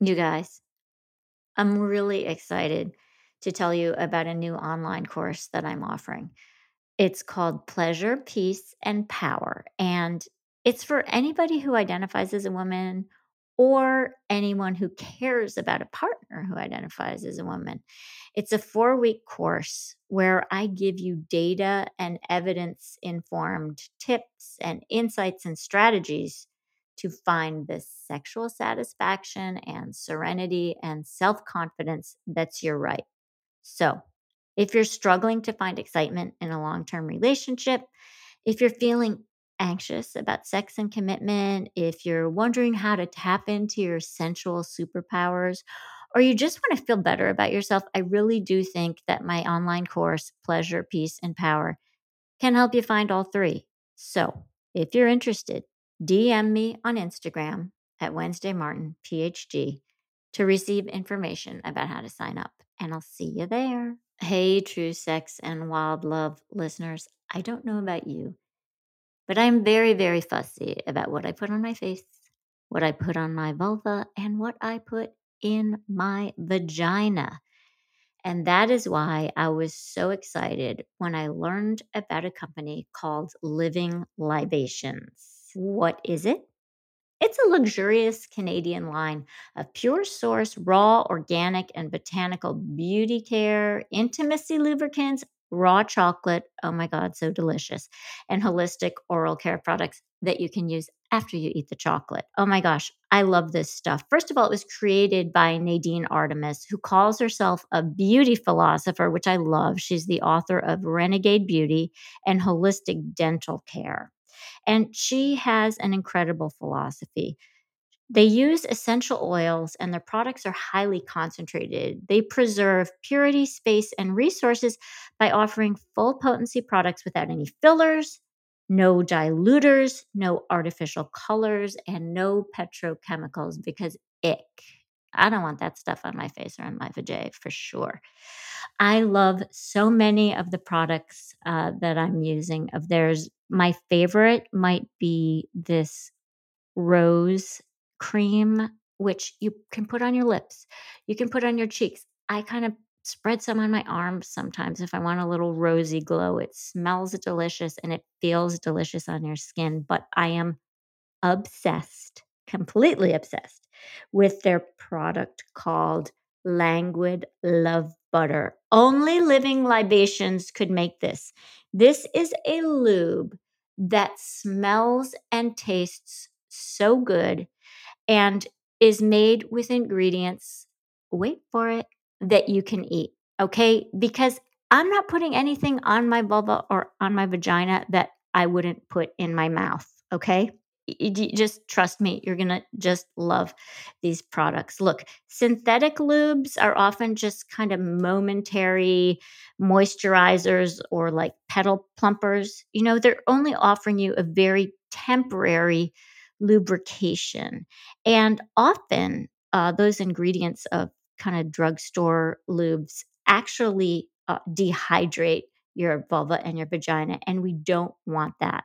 You guys, I'm really excited to tell you about a new online course that I'm offering. It's called Pleasure, Peace, and Power. And it's for anybody who identifies as a woman or anyone who cares about a partner who identifies as a woman. It's a four week course where I give you data and evidence informed tips and insights and strategies to find the sexual satisfaction and serenity and self confidence that's your right. So, if you're struggling to find excitement in a long term relationship, if you're feeling anxious about sex and commitment, if you're wondering how to tap into your sensual superpowers, or you just want to feel better about yourself, I really do think that my online course, Pleasure, Peace, and Power, can help you find all three. So, if you're interested, DM me on Instagram at Wednesday Martin, PhD, to receive information about how to sign up. And I'll see you there. Hey, true sex and wild love listeners. I don't know about you, but I'm very, very fussy about what I put on my face, what I put on my vulva, and what I put in my vagina. And that is why I was so excited when I learned about a company called Living Libations. What is it? It's a luxurious Canadian line of pure source, raw, organic, and botanical beauty care, intimacy lubricants, raw chocolate. Oh my God, so delicious. And holistic oral care products that you can use after you eat the chocolate. Oh my gosh, I love this stuff. First of all, it was created by Nadine Artemis, who calls herself a beauty philosopher, which I love. She's the author of Renegade Beauty and Holistic Dental Care. And she has an incredible philosophy. They use essential oils and their products are highly concentrated. They preserve purity, space, and resources by offering full potency products without any fillers, no diluters, no artificial colors, and no petrochemicals because ick. I don't want that stuff on my face or on my vajay for sure. I love so many of the products uh, that I'm using of theirs. My favorite might be this rose cream, which you can put on your lips, you can put on your cheeks. I kind of spread some on my arms sometimes if I want a little rosy glow. It smells delicious and it feels delicious on your skin, but I am obsessed, completely obsessed with their product called Languid Love Butter. Only living libations could make this. This is a lube that smells and tastes so good and is made with ingredients, wait for it, that you can eat. Okay. Because I'm not putting anything on my vulva or on my vagina that I wouldn't put in my mouth. Okay just trust me, you're going to just love these products. Look, synthetic lubes are often just kind of momentary moisturizers or like pedal plumpers. You know, they're only offering you a very temporary lubrication. And often uh, those ingredients of kind of drugstore lubes actually uh, dehydrate your vulva and your vagina. And we don't want that.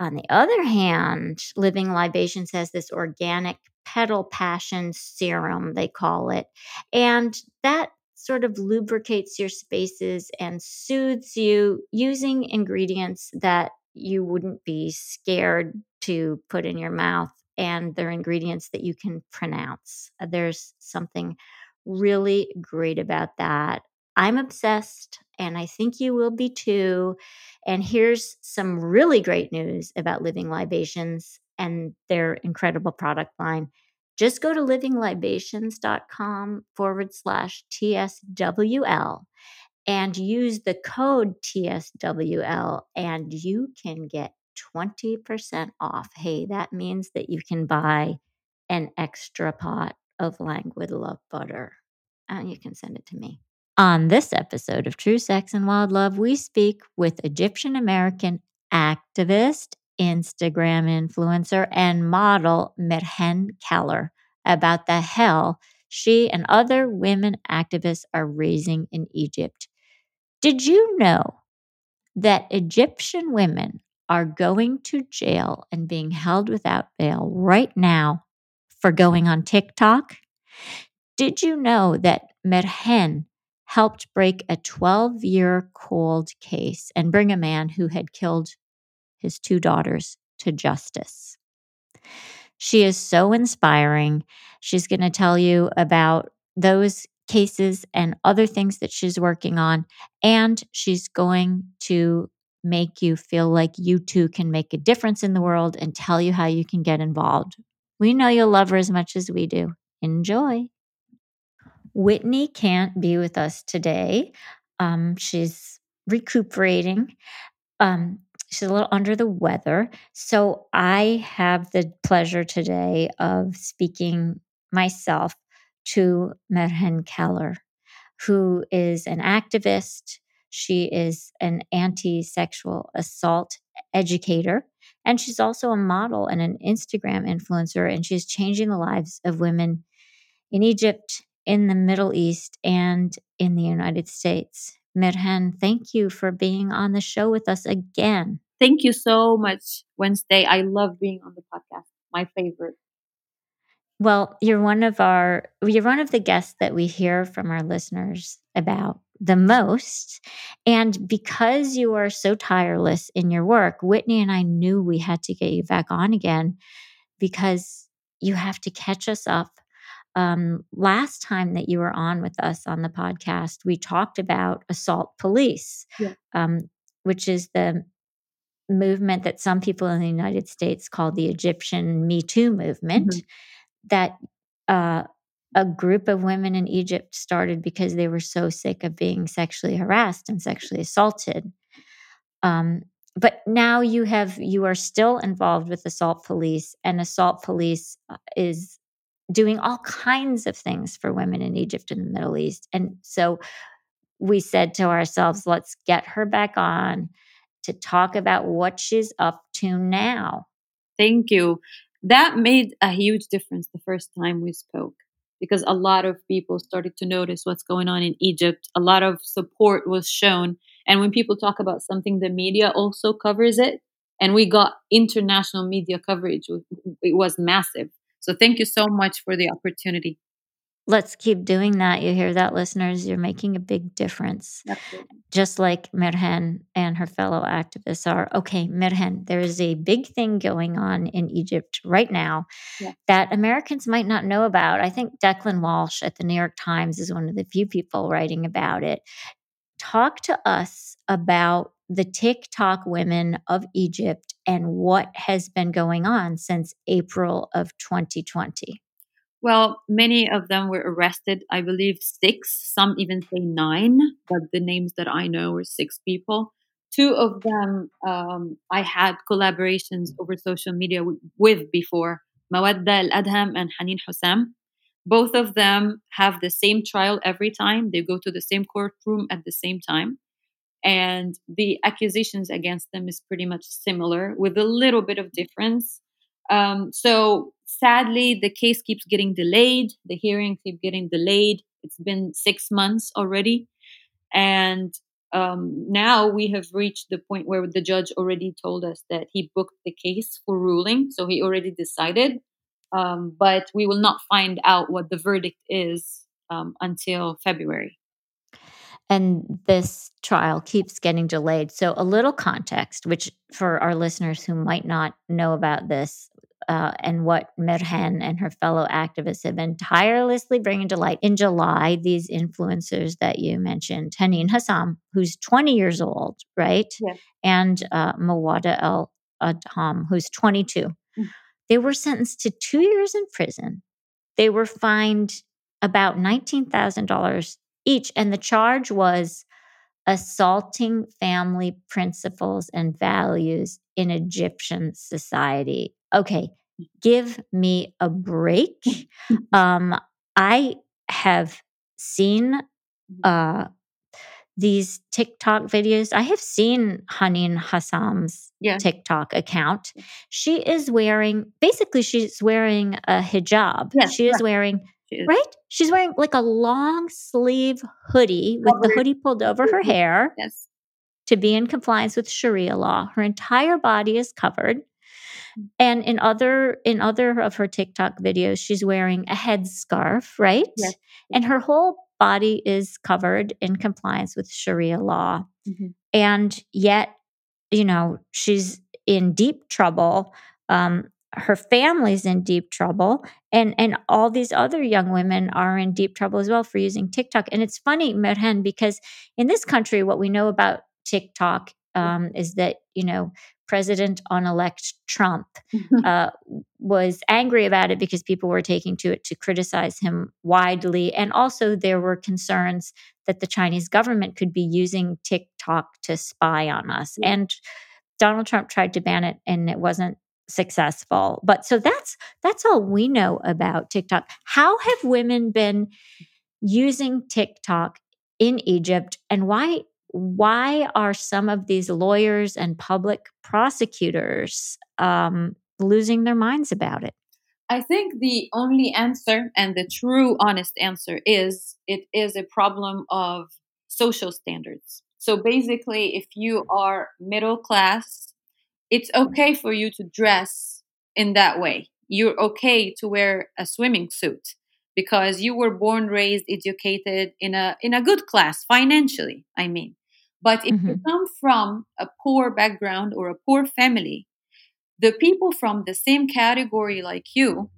On the other hand, Living Libations has this organic petal passion serum, they call it. And that sort of lubricates your spaces and soothes you using ingredients that you wouldn't be scared to put in your mouth. And they're ingredients that you can pronounce. There's something really great about that. I'm obsessed, and I think you will be too. And here's some really great news about Living Libations and their incredible product line. Just go to livinglibations.com forward slash TSWL and use the code TSWL, and you can get 20% off. Hey, that means that you can buy an extra pot of Languid Love Butter. And you can send it to me. On this episode of True Sex and Wild Love, we speak with Egyptian American activist, Instagram influencer, and model Mirhan Keller about the hell she and other women activists are raising in Egypt. Did you know that Egyptian women are going to jail and being held without bail right now for going on TikTok Did you know that Merhen helped break a 12 year cold case and bring a man who had killed his two daughters to justice? She is so inspiring. She's going to tell you about those cases and other things that she's working on. And she's going to make you feel like you too can make a difference in the world and tell you how you can get involved. We know you'll love her as much as we do. Enjoy. Whitney can't be with us today. Um, she's recuperating. Um, she's a little under the weather. So I have the pleasure today of speaking myself to Merhen Keller, who is an activist. She is an anti sexual assault educator, and she's also a model and an Instagram influencer, and she's changing the lives of women in Egypt, in the Middle East, and in the United States. Merhen, thank you for being on the show with us again. Thank you so much, Wednesday. I love being on the podcast. My favorite. Well, you're one of our you're one of the guests that we hear from our listeners about the most. And because you are so tireless in your work, Whitney and I knew we had to get you back on again because you have to catch us up. Um, last time that you were on with us on the podcast, we talked about assault police, yeah. um, which is the movement that some people in the United States call the Egyptian Me Too movement. Mm-hmm that uh, a group of women in Egypt started because they were so sick of being sexually harassed and sexually assaulted. Um, but now you have you are still involved with assault police, and assault police uh, is doing all kinds of things for women in Egypt and the Middle East. And so we said to ourselves, let's get her back on to talk about what she's up to now. Thank you that made a huge difference the first time we spoke because a lot of people started to notice what's going on in Egypt. A lot of support was shown. And when people talk about something, the media also covers it. And we got international media coverage. It was massive. So thank you so much for the opportunity. Let's keep doing that. You hear that, listeners? You're making a big difference. Absolutely. Just like Merhen and her fellow activists are. Okay, Merhen, there is a big thing going on in Egypt right now yeah. that Americans might not know about. I think Declan Walsh at the New York Times is one of the few people writing about it. Talk to us about the TikTok women of Egypt and what has been going on since April of 2020. Well, many of them were arrested. I believe six, some even say nine, but the names that I know are six people. Two of them um, I had collaborations over social media with before Mawadda Al Adham and Hanin Hussam. Both of them have the same trial every time. They go to the same courtroom at the same time. And the accusations against them is pretty much similar with a little bit of difference. Um, so sadly, the case keeps getting delayed. The hearings keep getting delayed. It's been six months already. And um, now we have reached the point where the judge already told us that he booked the case for ruling. So he already decided. Um, but we will not find out what the verdict is um, until February and this trial keeps getting delayed. So, a little context, which for our listeners who might not know about this, uh, and what Merhen and her fellow activists have been tirelessly bringing to light. In July, these influencers that you mentioned, Hanin Hussam, who's 20 years old, right? And uh, Mawadda El Adham, who's 22. Mm-hmm. They were sentenced to two years in prison. They were fined about $19,000 each. And the charge was assaulting family principles and values in Egyptian society. Okay, give me a break. Um, I have seen uh, these TikTok videos. I have seen Hanin Hassam's yeah. TikTok account. She is wearing, basically, she's wearing a hijab. Yes, she is wearing she right? She's wearing like a long sleeve hoodie with the hoodie pulled over her hair. Yes. To be in compliance with Sharia law. Her entire body is covered. And in other in other of her TikTok videos, she's wearing a headscarf, right? Yes. And her whole body is covered in compliance with Sharia law. Mhm. And yet, you know, she's in deep trouble. Um, her family's in deep trouble and and all these other young women are in deep trouble as well for using TikTok. And it's funny, Merhen, because in this country, what we know about TikTok um, is that you know President on elect Trump uh, was angry about it because people were taking to it to criticize him widely, and also there were concerns that the Chinese government could be using TikTok to spy on us. And Donald Trump tried to ban it, and it wasn't successful. But so that's that's all we know about TikTok. How have women been using TikTok in Egypt and why why are some of these lawyers and public prosecutors um, losing their minds about it? I think the only answer and the true honest answer is it is a problem of social standards. So basically, if you are middle class, it's okay for you to dress in that way. You're okay to wear a swimming suit because you were born, raised, educated in a in a good class financially, I mean. But if you Mhm. come from a poor background or a poor family, the people from the same category like you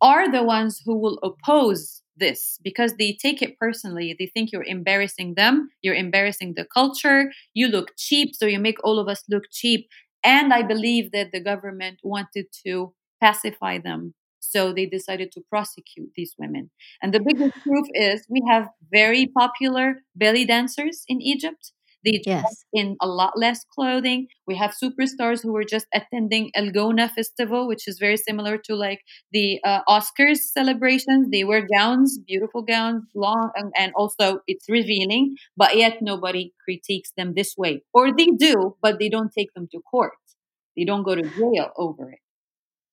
are the ones who will oppose this because they take it personally. They think you're embarrassing them, you're embarrassing the culture, you look cheap, so you make all of us look cheap. And I believe that the government wanted to pacify them. So they decided to prosecute these women. And the biggest proof is we have very popular belly dancers in Egypt. They dress Yes. in a lot less clothing. We have superstars who were just attending El Gouna Festival, which is very similar to like the uh, Oscars celebrations. They wear gowns, beautiful gowns, long, and, and also it's revealing, but yet nobody critiques them this way. Or they do, but they don't take them to court. They don't go to jail over it.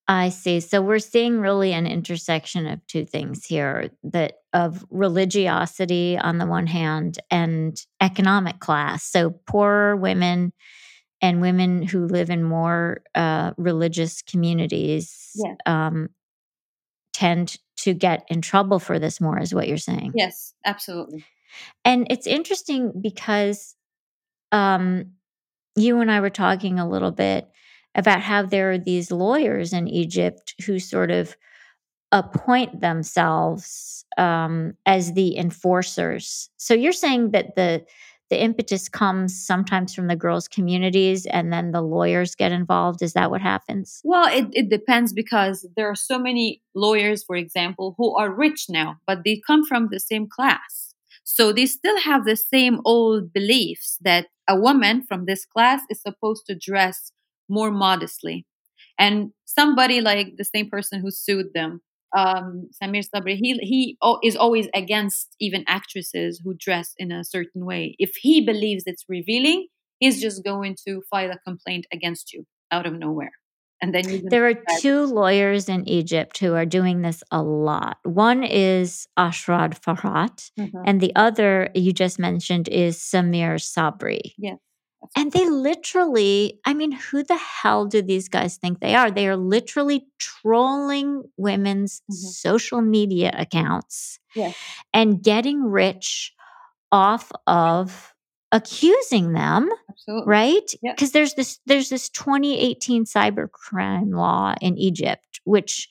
I see. So we're seeing really an intersection of two things here that of religiosity on the one hand and economic class. So poorer women and women who live in more uh, religious communities Yes. um, tend to get in trouble for this more, is what you're saying. Yes, absolutely. And it's interesting because um, you and I were talking a little bit about how there are these lawyers in Egypt who sort of appoint themselves um, as the enforcers. So you're saying that the the impetus comes sometimes from the girls' communities, and then the lawyers get involved. Is that what happens? Well, it, it depends because there are so many lawyers, for example, who are rich now, but they come from the same class. So they still have the same old beliefs that a woman from this class is supposed to dress more modestly. And somebody like the same person who sued them, um, Samir Sabri, he, he o- is always against even actresses who dress in a certain way. If he believes it's revealing, he's just going to file a complaint against you out of nowhere. And then There are two lawyers in Egypt who are doing this a lot. One is Ashraf Farhat, Mhm. and the other you just mentioned is Samir Sabri. Yes. And they literally, I mean, who the hell do these guys think they are? They are literally trolling women's Mhm. social media accounts Yes. and getting rich off of accusing them Absolutely. right Yeah. because there's this there's this 2018 cybercrime law in egypt which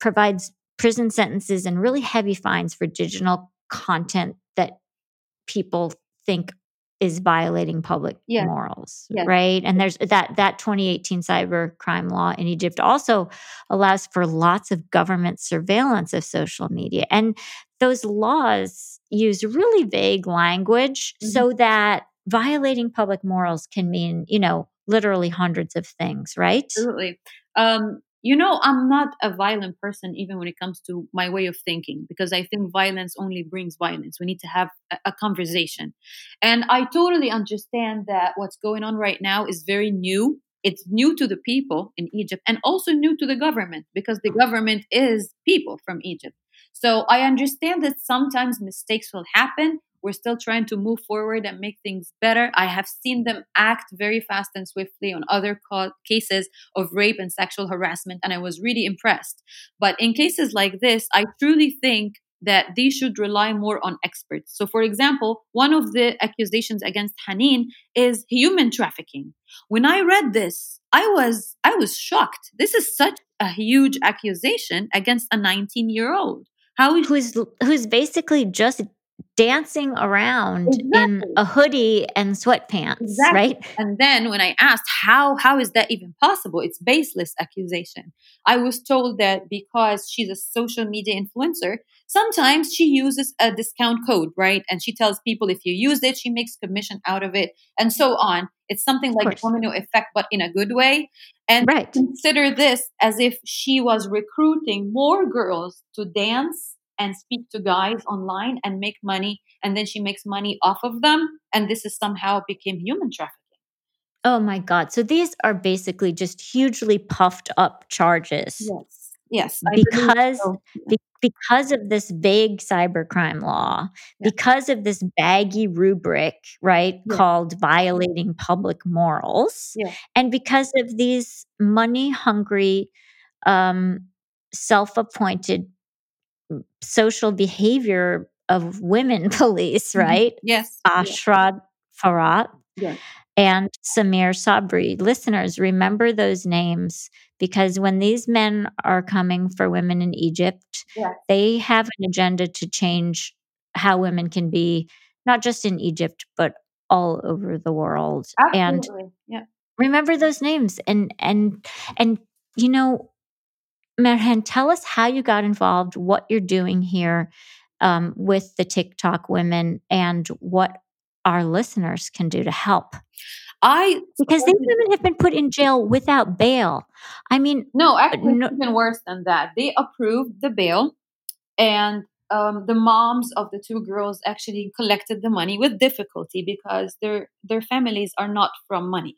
provides prison sentences and really heavy fines for digital content that people think is violating public Yeah. morals Yeah. right and there's that that 2018 cyber crime law in egypt also allows for lots of government surveillance of social media and those laws use really vague language Mhm. so that violating public morals can mean you know literally hundreds of things right Absolutely. Um, you know, I'm not a violent person, even when it comes to my way of thinking, because I think violence only brings violence. We need to have a, conversation. And I totally understand that what's going on right now is very new. It's new to the people in Egypt and also new to the government because the government is people from Egypt. So I understand that sometimes mistakes will happen we're still trying to move forward and make things better. I have seen them act very fast and swiftly on other co- cases of rape and sexual harassment, and I was really impressed. But in cases like this, I truly think that they should rely more on experts. So, for example, one of the accusations against Haneen is human trafficking. When I read this, I was I was shocked. This is such a huge accusation against a 19 year old. How is who's who's basically just dancing around exactly. in a hoodie and sweatpants, exactly. right? And then when I asked how how is that even possible? It's baseless accusation. I was told that because she's a social media influencer, sometimes she uses a discount code, right? And she tells people if you use it, she makes commission out of it, and so on. It's something like domino effect, but in a good way. And right. consider this as if she was recruiting more girls to dance and speak to guys online and make money and then she makes money off of them and this is somehow became human trafficking oh my god so these are basically just hugely puffed up charges yes yes because so. because of this vague cybercrime law yeah. because of this baggy rubric right yeah. called violating public morals and because of these money hungry um, self-appointed social behavior of women police, mm-hmm. right? Yes. Ashraf yes. Farhat yes. and Samir Sabri. Listeners, remember those names because when these men are coming for women in Egypt, they have an agenda to change how women can be, not just in Egypt, but all over the world. Absolutely. And yeah. remember those names and and and you know Merhan, tell us how you got involved, what you're doing here um, with the TikTok women, and what our listeners can do to help. I because these women have been put in jail without bail. I mean, no, actually, no, even worse than that. They approved the bail, and um, the moms of the two girls actually collected the money with difficulty because their their families are not from money,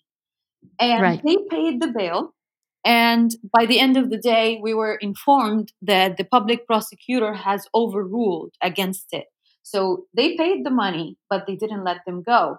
and right. they paid the bail and by the end of the day, we were informed that the public prosecutor has overruled against it. So they paid the money, but they didn't let them go.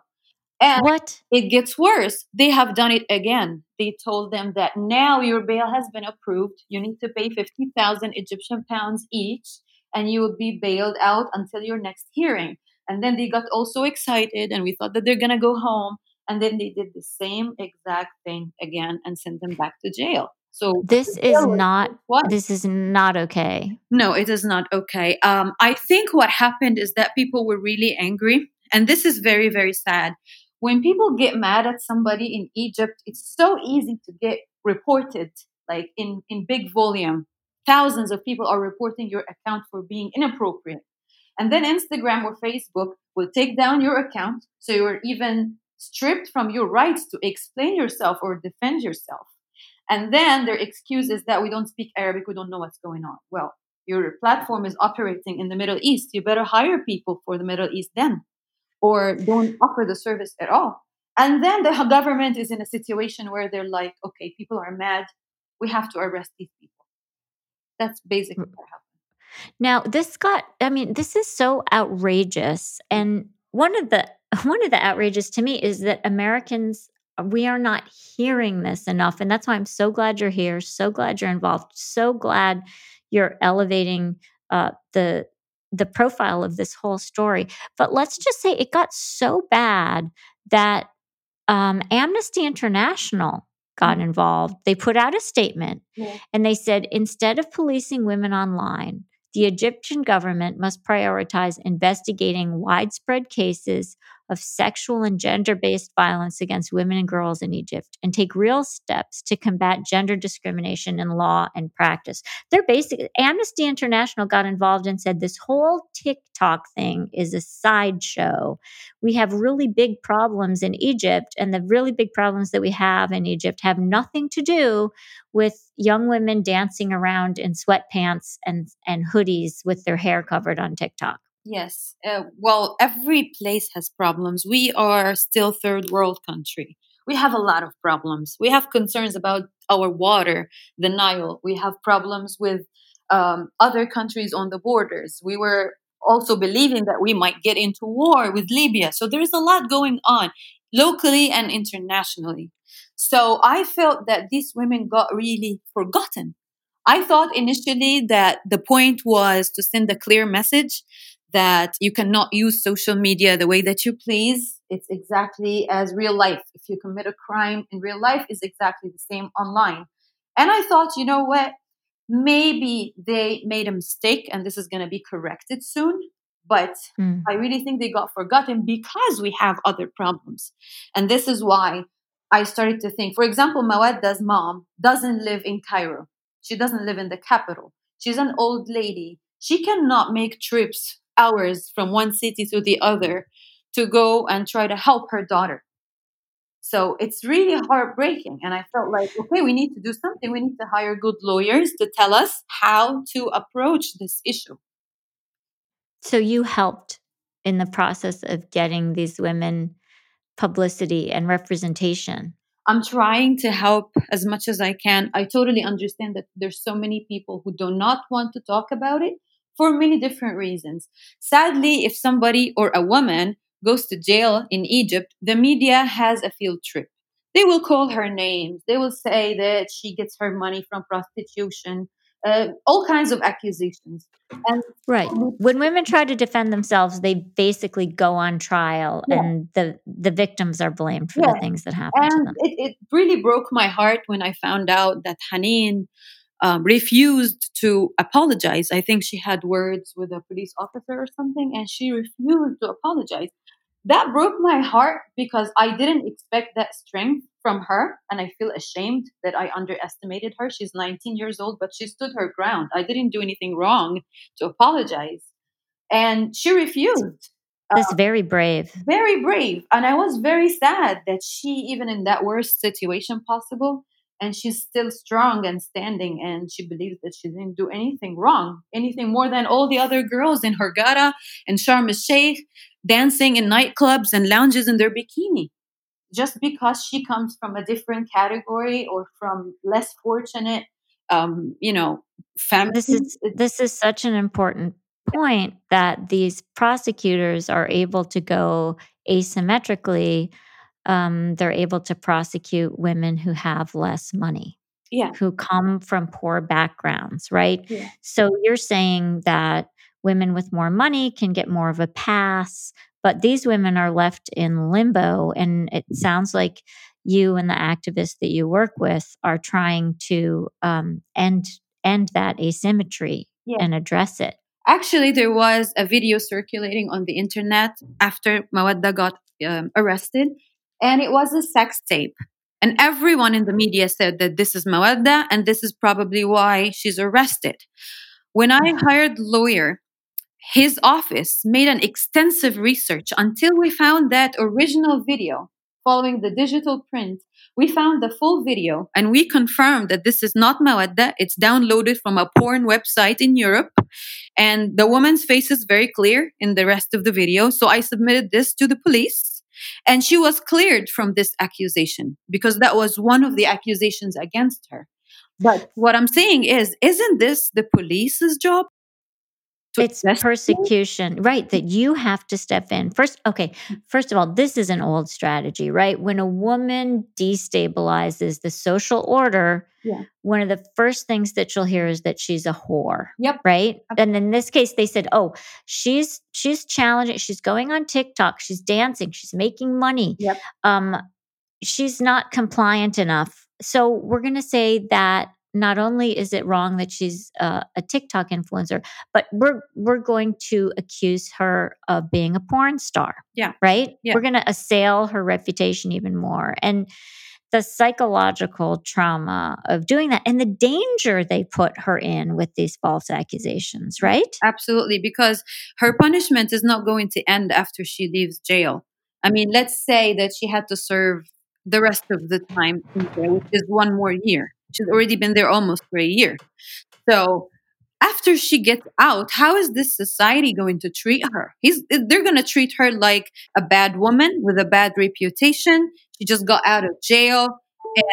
And what? It gets worse. They have done it again. They told them that now your bail has been approved. You need to pay 50,000 Egyptian pounds each, and you will be bailed out until your next hearing. And then they got all so excited, and we thought that they're going to go home and then they did the same exact thing again and sent them back to jail. So this is not what? this is not okay. No it is not okay. Um, i think what happened is that people were really angry and this is very very sad. When people get mad at somebody in egypt it's so easy to get reported like in in big volume. Thousands of people are reporting your account for being inappropriate. And then instagram or facebook will take down your account so you're even stripped from your rights to explain yourself or defend yourself. And then their excuse is that we don't speak Arabic, we don't know what's going on. Well, your platform is operating in the Middle East. You better hire people for the Middle East then, or don't offer the service at all. And then the government is in a situation where they're like, okay, people are mad. We have to arrest these people. That's basically mm. what happened. Now, this got, I mean, this is so outrageous. And one of the one of the outrages to me is that Americans we are not hearing this enough and that's why I'm so glad you're here, so glad you're involved, so glad you're elevating uh, the the profile of this whole story. But let's just say it got so bad that um, Amnesty International got mm-hmm. involved. They put out a statement yeah. and they said instead of policing women online, the Egyptian government must prioritize investigating widespread cases of sexual and gender based violence against women and girls in Egypt and take real steps to combat gender discrimination in law and practice. They're basically, Amnesty International got involved and said this whole TikTok thing is a sideshow. We have really big problems in Egypt, and the really big problems that we have in Egypt have nothing to do with young women dancing around in sweatpants and, and hoodies with their hair covered on TikTok. Yes. Uh, well, every place has problems. We are still third world country. We have a lot of problems. We have concerns about our water, the Nile. We have problems with um, other countries on the borders. We were also believing that we might get into war with Libya. So there's a lot going on locally and internationally. So I felt that these women got really forgotten. I thought initially that the point was to send a clear message that you cannot use social media the way that you please. It's exactly as real life. If you commit a crime in real life, is exactly the same online. And I thought, you know what? Maybe they made a mistake and this is going to be corrected soon. But mm. I really think they got forgotten because we have other problems. And this is why I started to think, for example, Mawadda's mom doesn't live in Cairo. She doesn't live in the capital. She's an old lady. She cannot make trips hours from one city to the other to go and try to help her daughter. So it's really heartbreaking. And I felt like, okay, we need to do something. We need to hire good lawyers to tell us how to approach this issue. So you helped in the process of getting these women publicity and representation. I'm trying to help as much as I can. I totally understand that there's so many people who do not want to talk about it for many different reasons. Sadly, if somebody or a woman goes to jail in Egypt, the media has a field trip. They will call her names. They will say that she gets her money from prostitution, uh, all kinds of accusations. And right when women try to defend themselves, they basically go on trial, yeah. and the the victims are blamed for yeah. the things that happen and to them. It, it really broke my heart when I found out that Hanin um, refused to apologize. I think she had words with a police officer or something, and she refused to apologize. That broke my heart because I didn't expect that strength from her, and I feel ashamed that I underestimated her. She's 19 years old, but she stood her ground. I didn't do anything wrong to apologize. And she refused. That's uh, very brave. Very brave. And I was very sad that she, even in that worst situation possible, and she's still strong and standing and she believes that she didn't do anything wrong anything more than all the other girls in Hurghada and Sharm el-Sheikh dancing in nightclubs and lounges in their bikini. Just because she comes from a different category or from less fortunate um, you know family this is this is such an important point that these prosecutors are able to go asymmetrically um, they're able to prosecute women who have less money yeah who come from poor backgrounds right yeah. so you're saying that women with more money can get more of a pass but these women are left in limbo and it sounds like you and the activists that you work with are trying to um, end end that asymmetry yeah. and address it actually there was a video circulating on the internet after mawadda got um, arrested and it was a sex tape. And everyone in the media said that this is Mawadda and this is probably why she's arrested. When I mm-hmm. hired the lawyer, his office made an extensive research until we found that original video following the digital print. We found the full video and we confirmed that this is not Mawadda. It's downloaded from a porn website in Europe. And the woman's face is very clear in the rest of the video. So I submitted this to the police and she was cleared from this accusation because that was one of the accusations against her. But what I'm saying is, isn't this the police's job? It's persecution, right? That you have to step in. First, okay, first of all, this is an old strategy, right? When a woman destabilizes the social order, yeah. one of the first things that you'll hear is that she's a whore. Yep. Right. And in this case, they said, oh, she's she's challenging, she's going on TikTok, she's dancing, she's making money. Yep. Um, she's not compliant enough. So we're gonna say that not only is it wrong that she's uh, a TikTok influencer, but we're we're going to accuse her of being a porn star. Yeah. Right? Yeah. We're going to assail her reputation even more. And the psychological trauma of doing that and the danger they put her in with these false accusations, right? Absolutely, because her punishment is not going to end after she leaves jail. I mean, let's say that she had to serve the rest of the time in jail, which is one more year. She's already been there almost for a year. So after she gets out, how is this society going to treat her? He's, they're going to treat her like a bad woman with a bad reputation. She just got out of jail.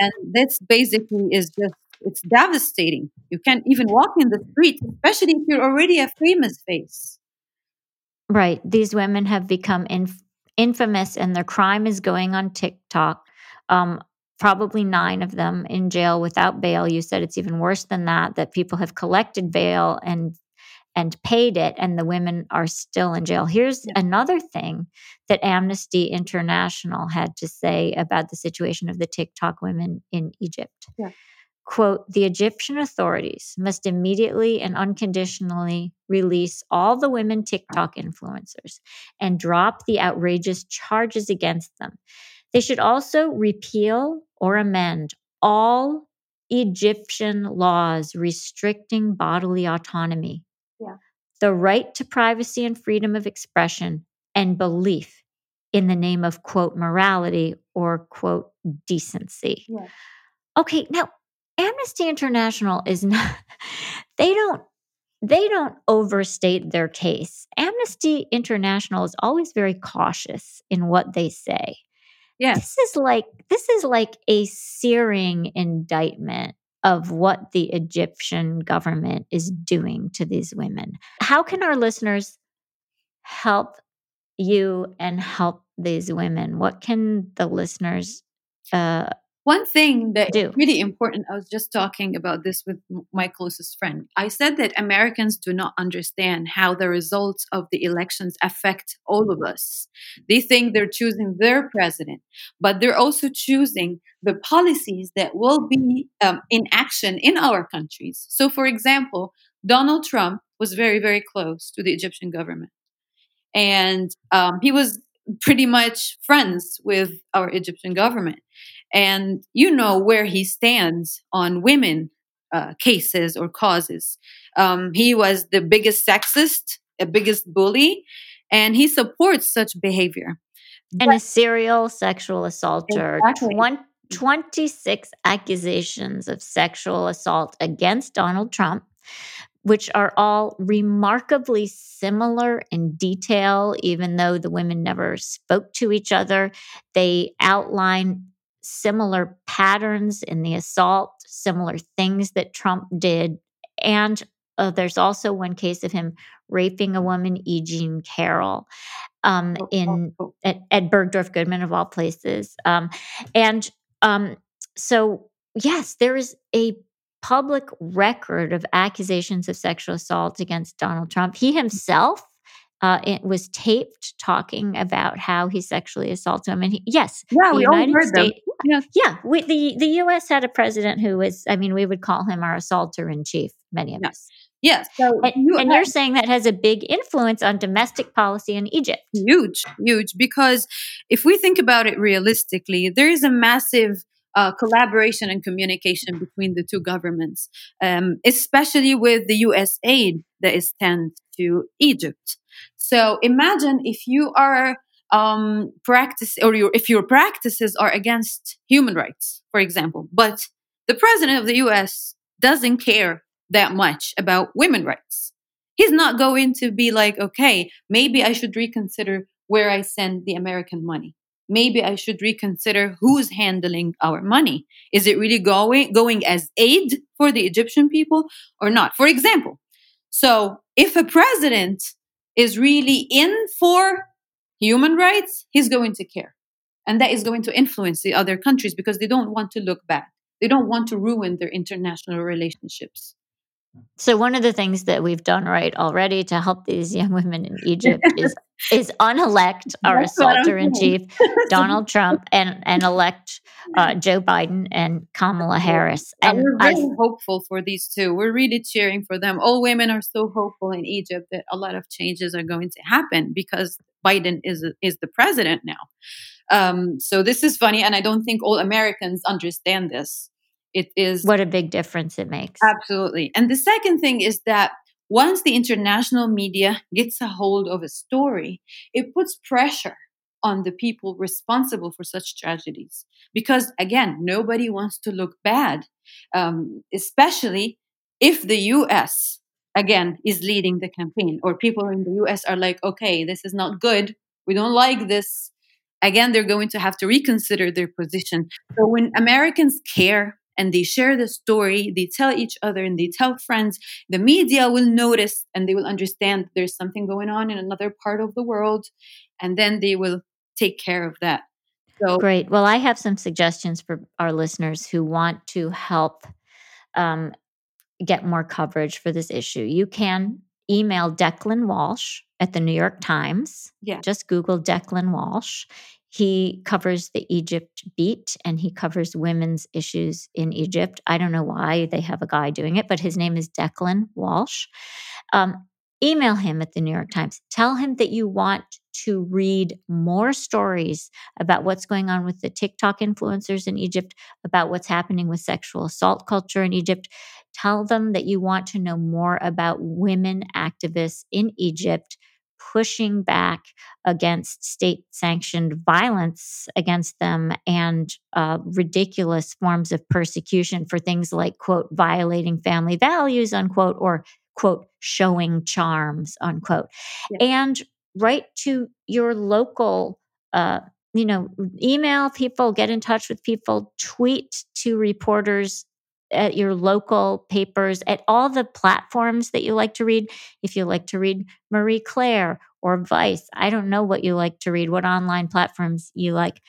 And this basically is just, it's devastating. You can't even walk in the street, especially if you're already a famous face. Right. These women have become inf- infamous and their crime is going on TikTok. Um, probably nine of them in jail without bail. You said it's even worse than that, that people have collected bail and and paid it and the women are still in jail. Here's yeah. another thing that Amnesty International had to say about the situation of the TikTok women in Egypt. Yeah quote, the Egyptian authorities must immediately and unconditionally release all the women TikTok influencers and drop the outrageous charges against them. They should also repeal or amend all Egyptian laws restricting bodily autonomy, yeah. the right to privacy and freedom of expression, and belief in the name of quote morality or quote decency. Yeah. Okay, now Amnesty International is not, they don't they don't overstate their case. Amnesty International is always very cautious in what they say. Yes. This is like this is like a searing indictment of what the Egyptian government is doing to these women. How can our listeners help you and help these women? What can the listeners uh, one thing that is really important, I was just talking about this with my closest friend. I said that Americans do not understand how the results of the elections affect all of us. They think they're choosing their president, but they're also choosing the policies that will be um, in action in our countries. So, for example, Donald Trump was very, very close to the Egyptian government. And um, he was pretty much friends with our Egyptian government and you know where he stands on women uh, cases or causes. Um, he was the biggest sexist, the biggest bully, and he supports such behavior. And but, a serial sexual assaulter. Exactly. 26 accusations of sexual assault against Donald Trump, which are all remarkably similar in detail, even though the women never spoke to each other. They outline similar patterns in the assault, similar things that Trump did. And uh, there's also one case of him raping a woman, E. Jean Carroll, um, oh, in oh, oh. At, at, Bergdorf Goodman of all places. Um, and um, so, yes, there is a public record of accusations of sexual assault against Donald Trump. He himself uh, it was taped talking about how he sexually assaulted women. He, yes, yeah, we United all heard States, them. Yeah, yeah. We, the the U.S. had a president who was, I mean, we would call him our assaulter in chief. Many of us. Yes. So and, you, and you're saying that has a big influence on domestic policy in Egypt. Huge, huge. Because if we think about it realistically, there is a massive uh, collaboration and communication between the two governments, um, especially with the U.S. aid that is sent to Egypt. So imagine if you are um, practice or your, if your practices are against human rights, for example, but the president of the U.S. doesn't care that much about women rights. He's not going to be like, okay, maybe I should reconsider where I send the American money. Maybe I should reconsider who's handling our money. Is it really going going as aid for the Egyptian people or not? For example, so if a president is really in for human rights, he's going to care. And that is going to influence the other countries because they don't want to look bad. They don't want to ruin their international relationships. So one of the things that we've done right already to help these young women in Egypt is is unelect our assaulter in chief Donald Trump and and elect uh, Joe Biden and Kamala Harris. And, we're really hopeful for these two. We're really cheering for them. All women are so hopeful in Egypt that a lot of changes are going to happen because Biden is is the president now. Um, so this is funny, and I don't think all Americans understand this. It is what a big difference it makes. Absolutely. And the second thing is that once the international media gets a hold of a story, it puts pressure on the people responsible for such tragedies. Because again, nobody wants to look bad, um, especially if the US, again, is leading the campaign, or people in the US are like, okay, this is not good. We don't like this. Again, they're going to have to reconsider their position. So when Americans care and they share the story, they tell each other and they tell friends, the media will notice and they will understand there's something going on in another part of the world. And then they will take care of that. So, Great. Well, I have some suggestions for our listeners who want to help um, get more coverage for this issue. You can email Declan Walsh at the New York Times. Yeah. Just Google Declan Walsh. He covers the Egypt beat and he covers women's issues in Egypt. I don't know why they have a guy doing it, but his name is Declan Walsh. Um, email him at the New York Times. Tell him that you want to read more stories about what's going on with the TikTok influencers in Egypt, about what's happening with sexual assault culture in Egypt. Tell them that you want to know more about women activists in Egypt pushing back against state sanctioned violence against them and uh, ridiculous forms of persecution for things like, quote, violating family values, unquote, or quote, showing charms, unquote. Yeah. And write to your local, uh, you know, email people, get in touch with people, tweet to reporters at your local papers, at all the platforms that you like to read. If you like to read Marie Claire or Vice, I don't know what you like to read, what online platforms you like.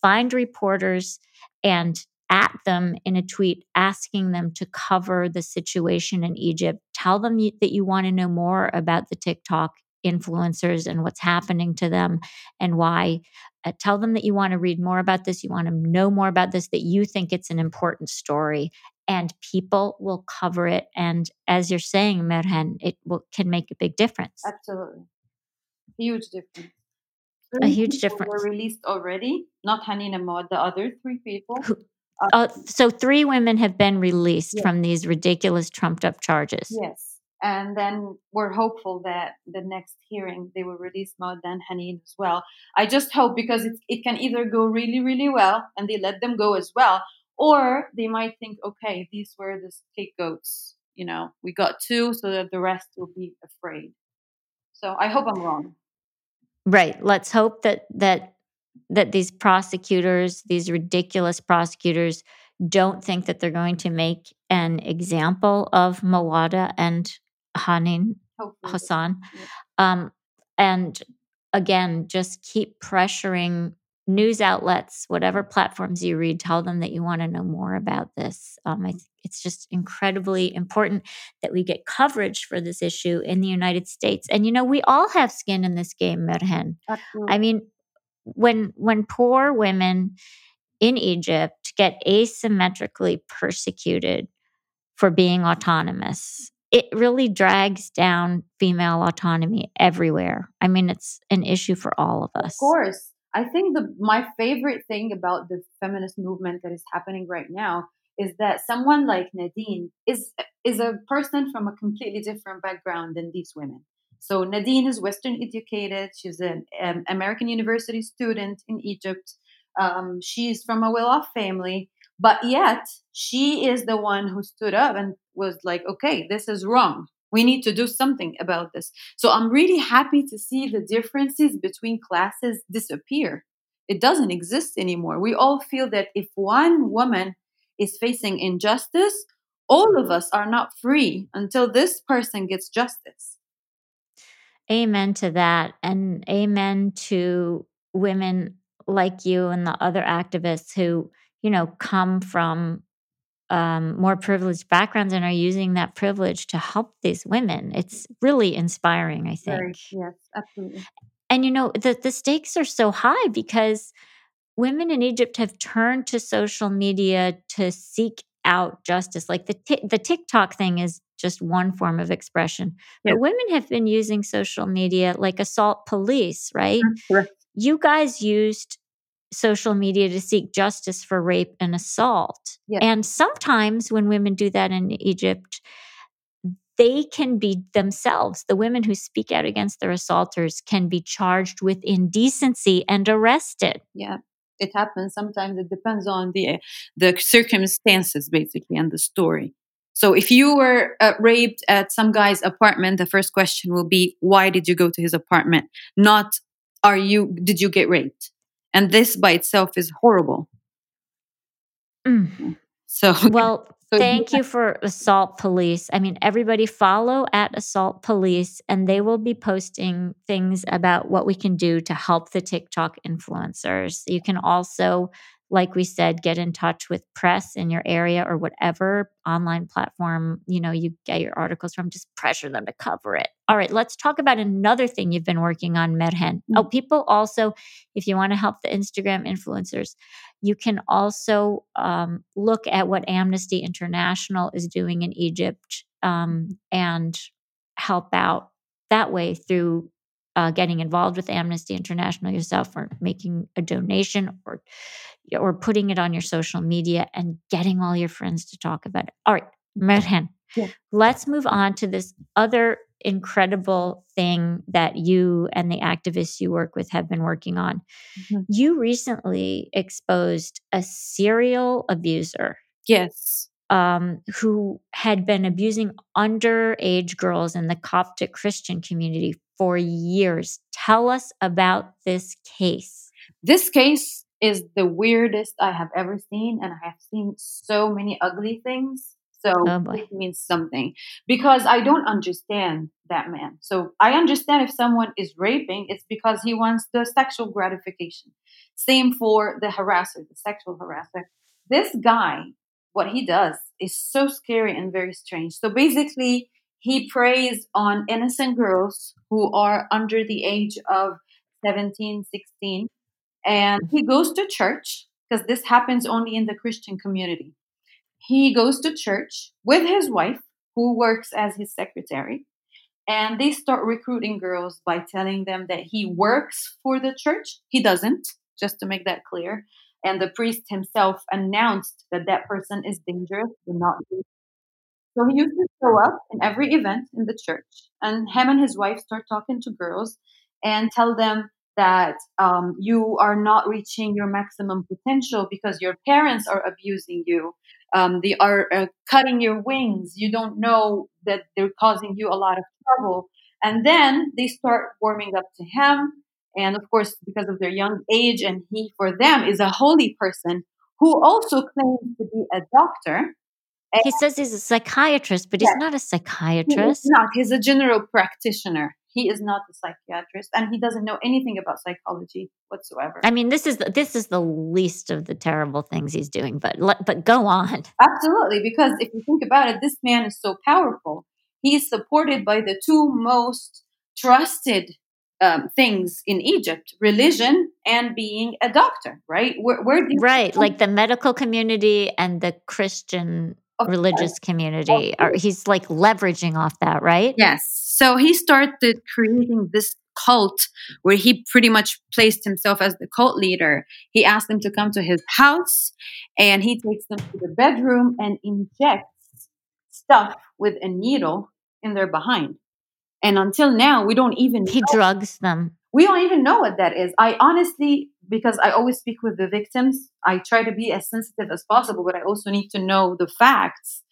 Find reporters and at them in a tweet asking them to cover the situation in Egypt. Tell them that you want to know more about the TikTok influencers and what's happening to them and why. Uh, tell them that you want to read more about this, you want to know more about this, that you think it's an important story, and people will cover it. And as you're saying, Merhen, it will, can make a big difference. Absolutely. Huge difference. Three a huge difference. Were released already, not Hanina Mod, the other three people. Uh, uh, so three women have been released yes. from these ridiculous trumped up charges. Yes. And then we're hopeful that the next hearing they will release Maud and Hanin as well. I just hope because it, it can either go really, really well and they let them go as well, or they might think, okay, these were the scapegoats. You know, we got two so that the rest will be afraid. So I hope I'm wrong. Right. Let's hope that that that these prosecutors, these ridiculous prosecutors, don't think that they're going to make an example of Mawada and Hanin Hopefully. Hossam. Yeah. Um, and again, just keep pressuring news outlets, whatever platforms you read, tell them that you want to know more about this. Um, I think it's just incredibly important that we get coverage for this issue in the United States. And you know, we all have skin in this game, Merhen. I mean, when when poor women in Egypt get asymmetrically persecuted for being autonomous, it really drags down female autonomy everywhere. I mean, it's an issue for all of us. Of course. I think the my favorite thing about the feminist movement that is happening right now is that someone like Nadine is is a person from a completely different background than these women. So Nadine is Western educated. She's an um, American university student in Egypt. Um, she's from a well-off family, but yet she is the one who stood up and was like, "Okay, this is wrong. We need to do something about this." So I'm really happy to see the differences between classes disappear. It doesn't exist anymore. We all feel that if one woman is facing injustice, all of us are not free until this person gets justice. Amen to that. And amen to women like you and the other activists who, you know, come from um, more privileged backgrounds and are using that privilege to help these women. It's really inspiring, I think. Yes, absolutely. And you know, the, the stakes are so high because women in Egypt have turned to social media to seek out justice. Like the t- the TikTok thing is just one form of expression. But women have been using social media like assault police, right? Right. You guys used social media to seek justice for rape and assault. And sometimes when women do that in Egypt, they can be themselves, the women who speak out against their assaulters can be charged with indecency and arrested. Yeah it happens sometimes it depends on the the circumstances basically and the story so if you were uh, raped at some guy's apartment, the first question will be, why did you go to his apartment? Not, are you, did you get raped? And this by itself is horrible. Mm. So, Well, so thank you for Assault Police. I mean, everybody follow at Assault Police, and they will be posting things about what we can do to help the TikTok influencers. You can also like we said, get in touch with press in your area or whatever online platform, you know, you get your articles from, just pressure them to cover it. All right, let's talk about another thing you've been working on, Merhen. Mm-hmm. Oh, people also, if you want to help the Instagram influencers, you can also um, look at what Amnesty International is doing in Egypt um, and help out that way through uh, getting involved with Amnesty International yourself or making a donation or or putting it on your social media and getting all your friends to talk about it. All right, Merhen, yeah. let's move on to this other incredible thing that you and the activists you work with have been working on. Mm-hmm. You recently exposed a serial abuser. Yes. Um, who had been abusing underage girls in the Coptic Christian community for years. Tell us about this case. This case is the weirdest I have ever seen, and I have seen so many ugly things. So oh it means something because I don't understand that man. So I understand if someone is raping, it's because he wants the sexual gratification. Same for the harasser, the sexual harasser. This guy, what he does is so scary and very strange. So basically, he preys on innocent girls who are under the age of 17, 16 and he goes to church because this happens only in the Christian community. He goes to church with his wife, who works as his secretary, and they start recruiting girls by telling them that he works for the church. He doesn't, just to make that clear. And the priest himself announced that that person is dangerous, do not So he used to show up in every event in the church, and him and his wife start talking to girls and tell them that um, you are not reaching your maximum potential because your parents are abusing you. Um, they are uh, cutting your wings. You don't know that they're causing you a lot of trouble. And then they start warming up to him. And of course, because of their young age, and he for them is a holy person who also claims to be a doctor. And he says he's a psychiatrist, but he's not a psychiatrist. He's not. He's a general practitioner. He is not a psychiatrist, and he doesn't know anything about psychology whatsoever. I mean, this is the, this is the least of the terrible things he's doing. But but go on. Absolutely, because if you think about it, this man is so powerful. He is supported by the two most trusted um, things in Egypt: religion and being a doctor. Right? Where, where right, like the medical community and the Christian religious community. Or he's like leveraging off that, right? Yes. So he started creating this cult where he pretty much placed himself as the cult leader. He asked them to come to his house and he takes them to the bedroom and injects stuff with a needle in their behind. And until now, we don't even He know. drugs them. We don't even know what that is. I honestly because I always speak with the victims, I try to be as sensitive as possible, but I also need to know the facts.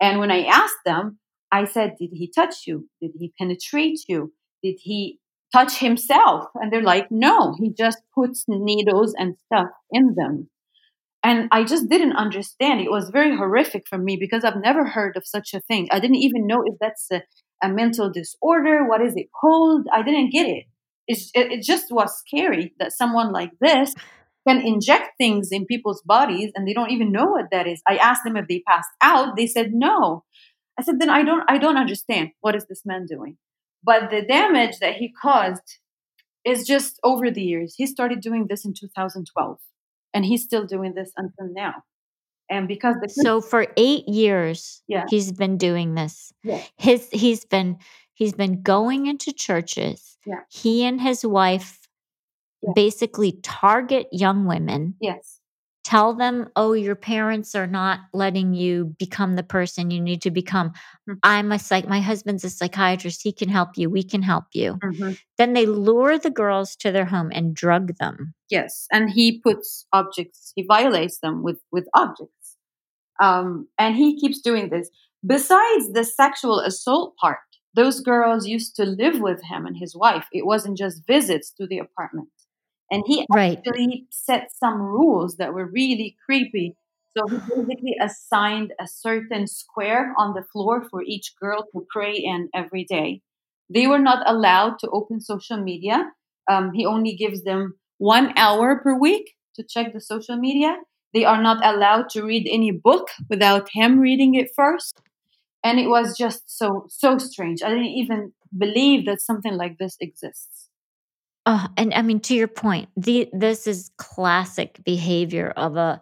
And when I asked them, I said, Did he touch you? Did he penetrate you? Did he touch himself? And they're like, No, he just puts needles and stuff in them. And I just didn't understand. It was very horrific for me because I've never heard of such a thing. I didn't even know if that's a, a mental disorder. What is it called? I didn't get it it, it just was scary that someone like this can inject things in people's bodies and they don't even know what that is. I asked them if they passed out. They said no. I said, then I don't, I don't understand. What is this man doing? But the damage that he caused is just over the years. He started doing this in 2012 and he's still doing this until now. And because the so for eight years, yeah. he's been doing this. Yeah. His he's been He's been going into churches. Yeah. He and his wife yeah. basically target young women. Yes. Tell them, oh, your parents are not letting you become the person you need to become. Mm-hmm. I'm a psych, my husband's a psychiatrist. He can help you. We can help you. Mm-hmm. Then they lure the girls to their home and drug them. Yes. And he puts objects, he violates them with, with objects. Um, and he keeps doing this. Besides the sexual assault part, those girls used to live with him and his wife. It wasn't just visits to the apartment. And he right. actually set some rules that were really creepy. So he basically assigned a certain square on the floor for each girl to pray in every day. They were not allowed to open social media. Um, he only gives them one hour per week to check the social media. They are not allowed to read any book without him reading it first. And it was just so so strange. I didn't even believe that something like this exists. Oh, and I mean, to your point, the this is classic behavior of a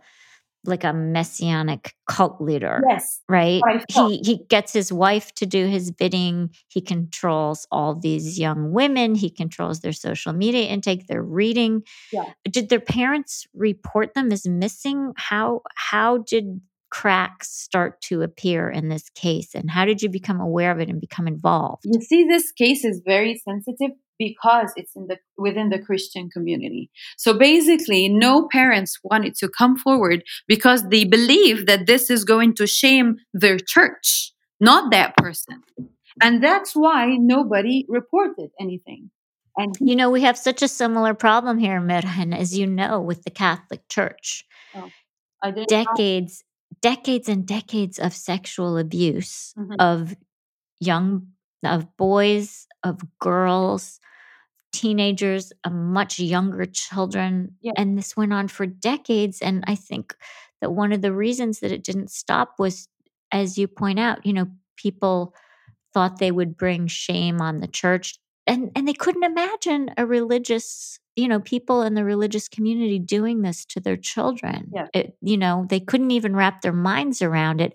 like a messianic cult leader, Yes, right? what I felt. He he gets his wife to do his bidding. He controls all these young women. He controls their social media intake, their reading. Yeah. Did their parents report them as missing? How how did cracks start to appear in this case and how did you become aware of it and become involved? You see, this case is very sensitive because it's in the within the Christian community. So basically, no parents wanted to come forward because they believe that this is going to shame their church, not that person. And that's why nobody reported anything. And You know, we have such a similar problem here, Mirhan, as you know, with the Catholic Church. Oh, know. Decades, decades and decades of sexual abuse Mhm. of young of boys, of girls, teenagers, of much younger children. Yeah. And this went on for decades. And I think that one of the reasons that it didn't stop was, as you point out, you know, people thought they would bring shame on the church. And and they couldn't imagine a religious, you know, people in the religious community doing this to their children. Yeah. It, you know, they couldn't even wrap their minds around it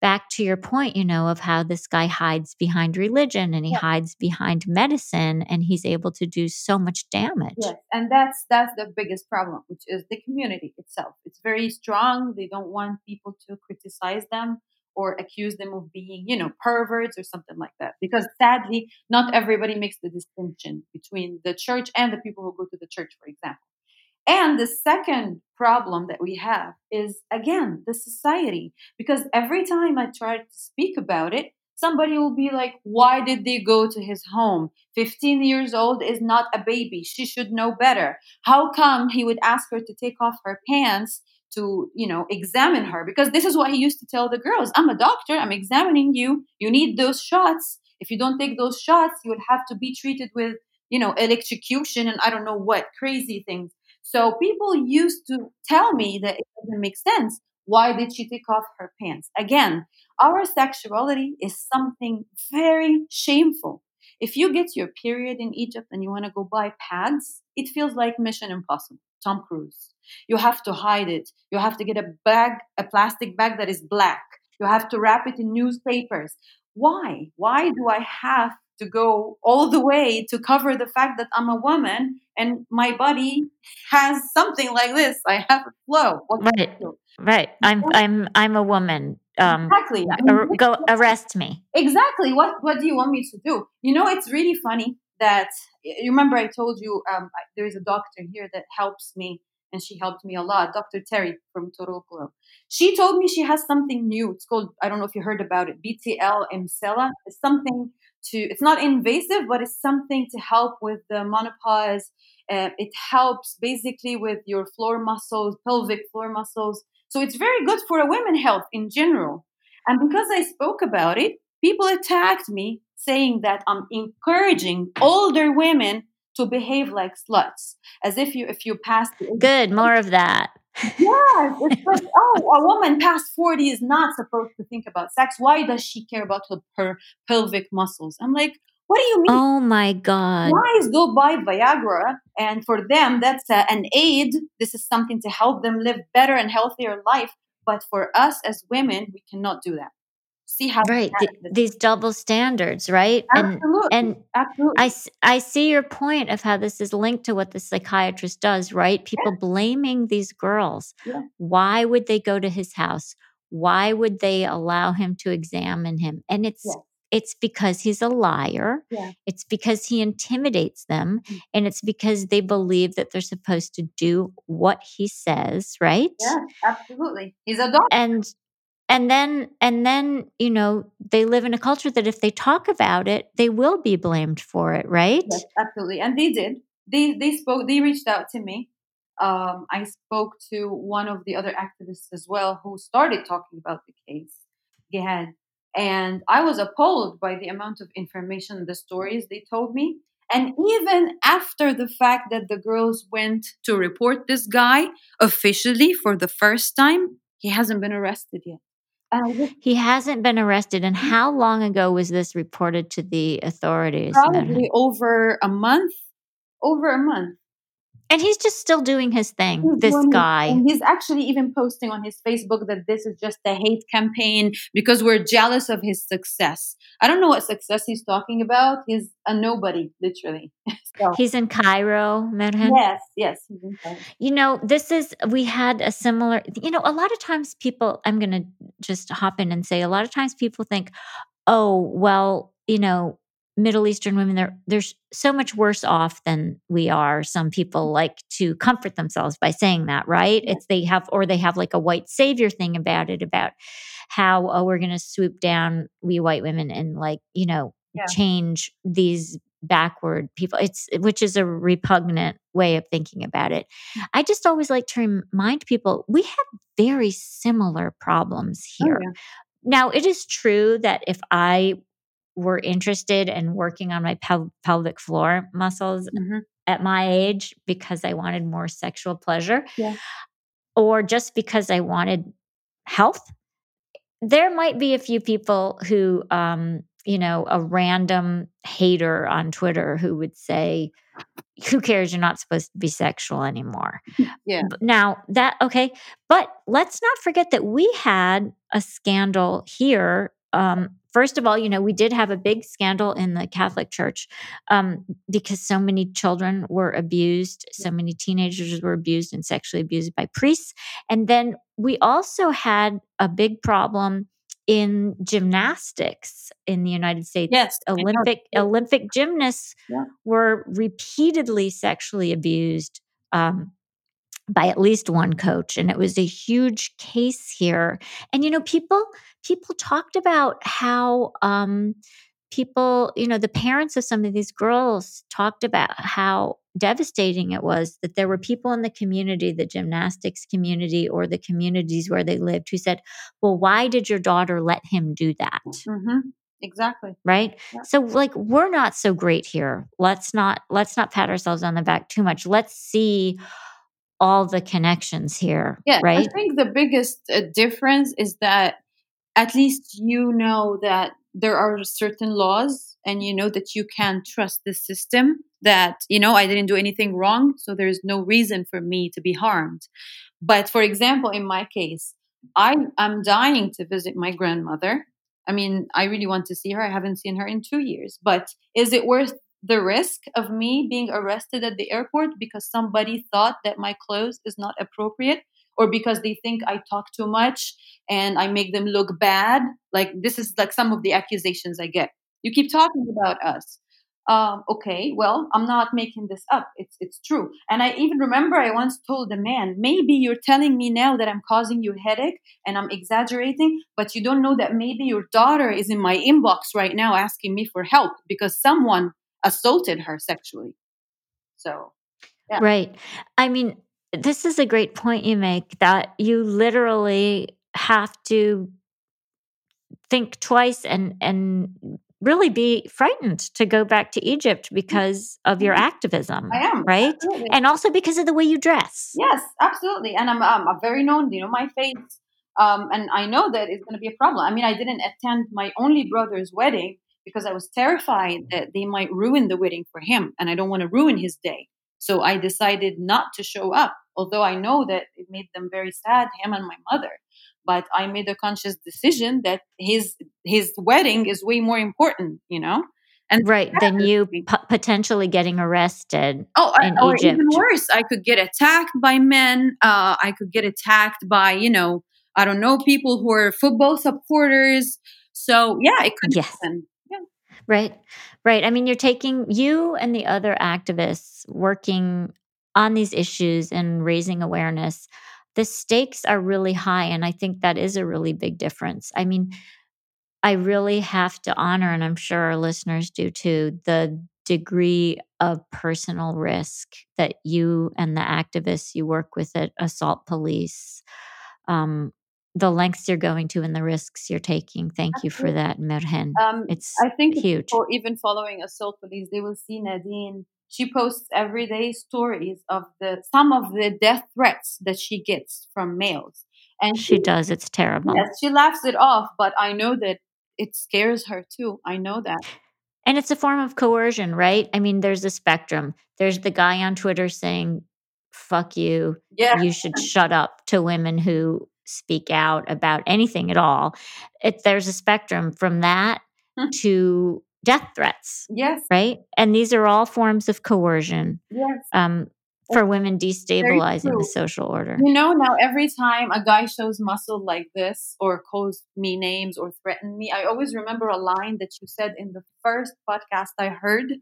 back to your point, you know, of how this guy hides behind religion and he Yeah. hides behind medicine and he's able to do so much damage. Yes, and that's that's the biggest problem, which is the community itself. It's very strong. They don't want people to criticize them or accuse them of being, you know, perverts or something like that. Because sadly, not everybody makes the distinction between the church and the people who go to the church, for example. And the second problem that we have is again the society. Because every time I try to speak about it, somebody will be like, Why did they go to his home? 15 years old is not a baby. She should know better. How come he would ask her to take off her pants to, you know, examine her? Because this is what he used to tell the girls I'm a doctor, I'm examining you. You need those shots. If you don't take those shots, you would have to be treated with, you know, electrocution and I don't know what crazy things. So people used to tell me that it doesn't make sense. Why did she take off her pants? Again, our sexuality is something very shameful. If you get your period in Egypt and you want to go buy pads, it feels like Mission Impossible, Tom Cruise. You have to hide it. You have to get a bag, a plastic bag that is black. You have to wrap it in newspapers. Why? Why do I have to go all the way to cover the fact that I'm a woman and my body has something like this? I have a flow. What Right. Right. I'm I'm I'm a woman. Um Exactly. Ar- go arrest me. exactly what what do you want me to do you know it's really funny that you remember i told you um, there is a doctor here that helps me and she helped me a lot dr terry from glow. She told me she has something new. It's called i don't know if you heard about it BTL Emsella it's something to it's not invasive but it's something to help with the menopause. Uh, it helps basically with your floor muscles pelvic floor muscles. So it's very good for a women health in general. And because I spoke about it, people attacked me saying that I'm encouraging older women to behave like sluts, as if you if you pass the Good, more of that. Yes, it's like oh, a woman past forty is not supposed to think about sex. Why does she care about her, her pelvic muscles? I'm like, what do you mean? Oh my god. Guys go buy Viagra, and for them, that's uh, an aid. This is something to help them live better and healthier life. But for us as women, we cannot do that. See how Right. bad th- this is. these double standards, right? And Absolutely, and absolutely. I, I see your point of how this is linked to what the psychiatrist does, right? People blaming these girls. Yeah. Why would they go to his house? Why would they allow him to examine him? And it's Yeah. it's because he's a liar. Yeah. It's because he intimidates them Mhm. and it's because they believe that they're supposed to do what he says, right? yes, absolutely. He's a doctor. and and then and then you know they live in a culture that if they talk about it they will be blamed for it right Yes, absolutely. And they did. They they spoke. They reached out to me, um, I spoke to one of the other activists as well who started talking about the case, Gehad, and I was appalled by the amount of information, the stories they told me. And even after the fact that the girls went to report this guy officially for the first time, he hasn't been arrested yet. Oh, just, he hasn't been arrested. And mm-hmm. how long ago was this reported to the authorities? Probably over a month. Over a month. And he's just still doing his thing, he's this guy. And he's actually even posting on his Facebook that this is just a hate campaign because we're jealous of his success. I don't know what success he's talking about. He's a nobody, literally. so. He's in Cairo, Merhan. Yes, yes. You know, this is, we had a similar, you know, a lot of times people, I'm going to just hop in and say, a lot of times people think, oh, well, you know, Middle Eastern women, they're they're so much worse off than we are. Some people like to comfort themselves by saying that, right? Yeah. It's they have or they have like a white savior thing about it, about how oh, we're gonna swoop down we white women and like, you know, yeah. change these backward people. It's which is a repugnant way of thinking about it. Mm. I just always like to remind people we have very similar problems oh, here. Oh, yeah. Now, it is true that if I were interested in working on my pel- pelvic floor muscles mm-hmm. at my age because I wanted more sexual pleasure, yeah. or just because I wanted health. There might be a few people who, um, you know, a random hater on Twitter who would say, who cares? You're not supposed to be sexual anymore. Yeah. Now that, okay. But let's not forget that we had a scandal here um, first of all, you know, we did have a big scandal in the Catholic Church um, because so many children were abused, so many teenagers were abused and sexually abused by priests. And then we also had a big problem in gymnastics in the United States. Yes, Olympic Olympic gymnasts yeah. were repeatedly sexually abused. Um, by at least one coach and it was a huge case here and you know people people talked about how um, people, you know, the parents of some of these girls talked about how devastating it was that there were people in the community, the gymnastics community or the communities where they lived, who said, Well, why did your daughter let him do that? Mm-hmm. Exactly. Right. Yeah. So like we're not so great here. Let's not let's not pat ourselves on the back too much. Let's see all the connections here. Yeah. Right. I think the biggest uh, difference is that at least you know that there are certain laws and you know that you can trust the system that you know i didn't do anything wrong so there's no reason for me to be harmed but for example in my case i am dying to visit my grandmother i mean i really want to see her i haven't seen her in 2 years but is it worth the risk of me being arrested at the airport because somebody thought that my clothes is not appropriate or because they think I talk too much and I make them look bad. Like this is like some of the accusations I get. You keep talking about us. Um, okay, well, I'm not making this up. It's it's true. And I even remember I once told a man, maybe you're telling me now that I'm causing you headache and I'm exaggerating, but you don't know that maybe your daughter is in my inbox right now asking me for help because someone assaulted her sexually. So, yeah. Right. I mean, this is a great point you make that you literally have to think twice and and really be frightened to go back to Egypt because of your mm-hmm. activism. I am right, absolutely. and also because of the way you dress. Yes, absolutely. And I'm um, I'm very known. You know, my face, um, and I know that it's going to be a problem. I mean, I didn't attend my only brother's wedding because I was terrified that they might ruin the wedding for him, and I don't want to ruin his day. So I decided not to show up, although I know that it made them very sad, him and my mother. But I made a conscious decision that his his wedding is way more important, you know. And right, than you p- potentially getting arrested. Oh, in or Egypt. even worse, I could get attacked by men. Uh, I could get attacked by, you know, I don't know, people who are football supporters. So yeah, it could yes. happen. Right. Right. I mean, you're taking you and the other activists working on these issues and raising awareness. The stakes are really high. And I think that is a really big difference. I mean, I really have to honor, and I'm sure our listeners do too, the degree of personal risk that you and the activists you work with at Assault Police, um, the lengths you're going to and the risks you're taking. Thank you for that, Merhen. Um, It's I think huge. people even following Assault Police, they will see Nadine. She posts everyday stories of the some of the death threats that she gets from males, and She does. It's terrible. yes, she laughs it off. But I know that it scares her too. I know that. And it's a form of coercion, right? I mean, there's a spectrum. There's the guy on Twitter saying, fuck you. Yeah, You should shut up to women who speak out about anything at all. It, there's a spectrum from that Hmm. to death threats, yes, right? And these are all forms of coercion yes. um, for women destabilizing the social order. You know, now every time a guy shows muscle like this or calls me names or threaten me, I always remember a line that you said in the first podcast I heard.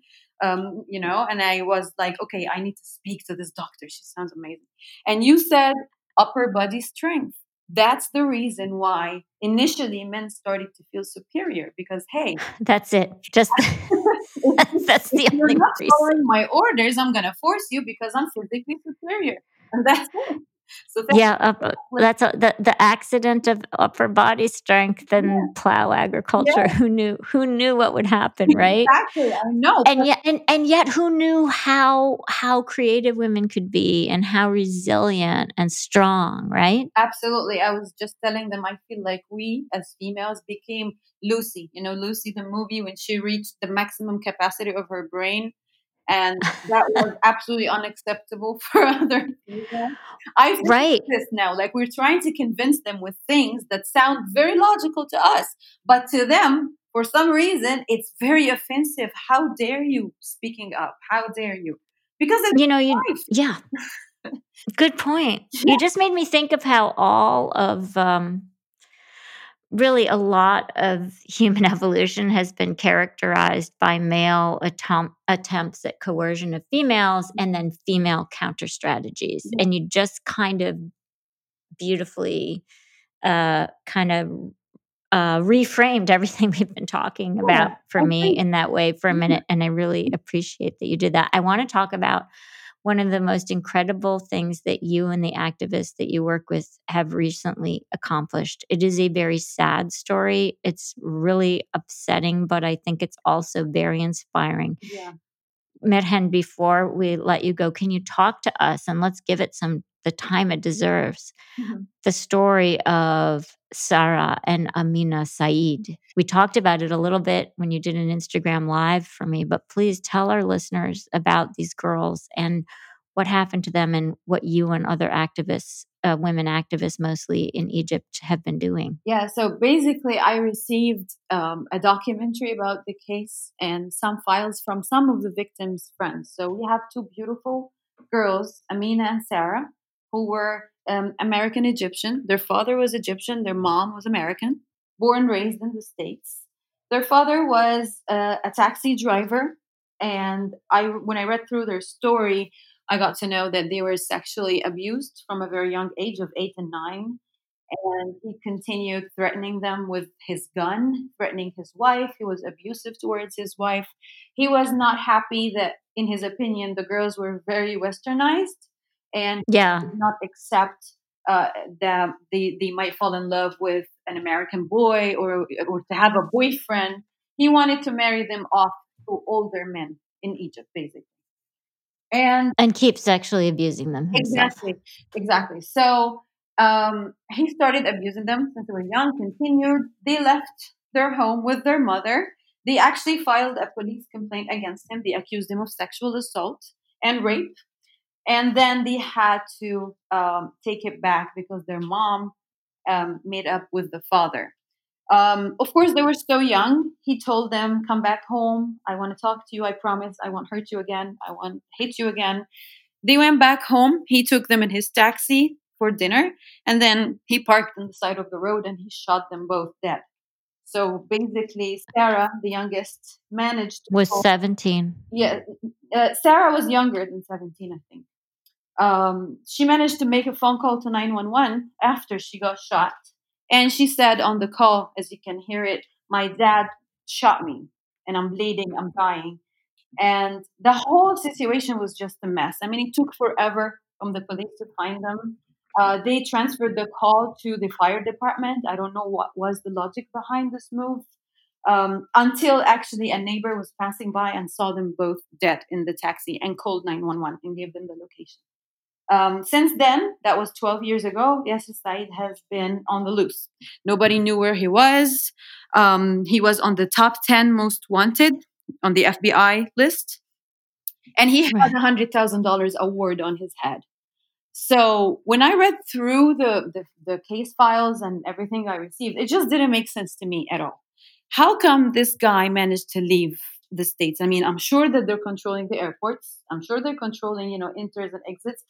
Um, you know, and I was like, okay, I need to speak to this doctor. She sounds amazing. And you said upper body strength. That's the reason why initially men started to feel superior because, hey, That's it. Just that's the if you're only not reason. following my orders, I'm gonna force you because I'm physically superior, and that's it. So Yeah, up, uh, that's a, the the accident of upper body strength and plow agriculture. Who knew? Who knew what would happen, right? Exactly, I know. And yet, and, and yet, who knew how how creative women could be and how resilient and strong, right? Absolutely. I was just telling them I feel like we as females became Lucy. You know, Lucy, the movie, when she reached the maximum capacity of her brain. And that was absolutely unacceptable for other females. I feel Right. this now. Like we're trying to convince them with things that sound very logical to us, but to them, for some reason, it's very offensive. How dare you speaking up? How dare you? Because it's You know, you life. yeah. Good point. You just made me think of how all of um, really a lot of human evolution has been characterized by male attempt, attempts at coercion of females and then female counter strategies. Yeah. And you just kind of beautifully uh, kind of uh, reframed everything we've been talking Yeah, about for I me in that way for a Mhm. minute. And I really appreciate that you did that. I want to talk about one of the most incredible things that you and the activists that you work with have recently accomplished. It is a very sad story. It's really upsetting, but I think it's also very inspiring. Yeah. Merhen, before we let you go, can you talk to us and let's give it some the time it deserves? Mhm. The story of Sarah and Amina Said. We talked about it a little bit when you did an Instagram live for me, but please tell our listeners about these girls and what happened to them and what you and other activists, uh, women activists mostly in Egypt, have been doing. Yeah, so basically, I received um, a documentary about the case and some files from some of the victims' friends. So we have two beautiful girls, Amina and Sarah, who were um, American Egyptian. Their father was Egyptian, their mom was American, born raised in the States. Their father was uh, a taxi driver, and I when I read through their story, I got to know that they were sexually abused from a very young age of eight and nine and he continued threatening them with his gun, threatening his wife. He was abusive towards his wife. He was not happy that, in his opinion, the girls were very westernized and Yeah. did not accept uh, that they, they might fall in love with an American boy or, or to have a boyfriend. He wanted to marry them off to older men in Egypt, basically. And And keep sexually abusing them himself. Exactly, exactly. So um, he started abusing them since they were young. Continued. They left their home with their mother. They actually filed a police complaint against him. They accused him of sexual assault and rape, and then they had to um, take it back because their mom um, made up with the father. Um, of course, they were so young. He told them, "Come back home. I want to talk to you. I promise. I won't hurt you again. I won't hate you again." They went back home. He took them in his taxi for dinner, and then he parked on the side of the road and he shot them both dead. So basically, Sarah, the youngest, managed to Was 17. yeah, uh, Sarah was younger than 17, I think. Um, she managed to make a phone call to 911 after she got shot. And she said on the call, as you can hear it, my dad shot me and I'm bleeding, I'm dying. And the whole situation was just a mess. I mean, it took forever from the police to find them. Uh, they transferred the call to the fire department. I don't know what was the logic behind this move. Um, until actually a neighbor was passing by and saw them both dead in the taxi and called 911 and gave them the location. Um, since then, that was 12 years ago, Yasser Said has been on the loose. Nobody knew where he was. Um, he was on the top 10 most wanted on the FBI list. And he had a $100,000 award on his head. So when I read through the, the, the case files and everything I received, it just didn't make sense to me at all. How come this guy managed to leave the states? I mean, I'm sure that they're controlling the airports. I'm sure they're controlling, you know, enters and exits.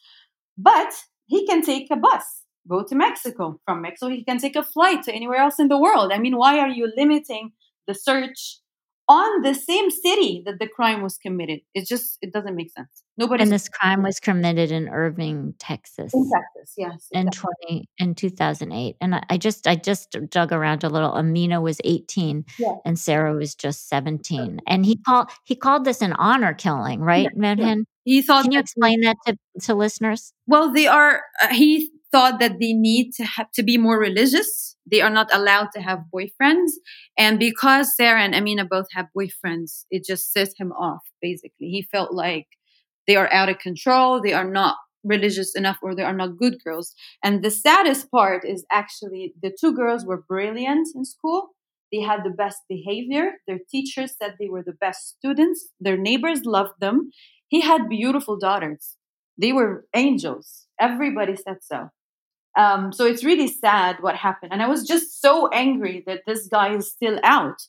But he can take a bus, go to Mexico. From Mexico, he can take a flight to anywhere else in the world. I mean, why are you limiting the search on the same city that the crime was committed? It just it doesn't make sense. Nobody. And this crime was committed in Irving, Texas. In Texas, yes. In twenty in two thousand eight, and I, I, just I just dug around a little. Amina was eighteen, yeah. and Sarah was just seventeen. And he called he called this an honor killing, right, yeah? He thought. Can you explain that to, to listeners? Well, they are. Uh, he thought that they need to have to be more religious. They are not allowed to have boyfriends, and because Sarah and Amina both have boyfriends, it just set him off. Basically, he felt like they are out of control. They are not religious enough, or they are not good girls. And the saddest part is actually the two girls were brilliant in school. They had the best behavior. Their teachers said they were the best students. Their neighbors loved them. He had beautiful daughters. They were angels. Everybody said so. Um, so it's really sad what happened. And I was just so angry that this guy is still out.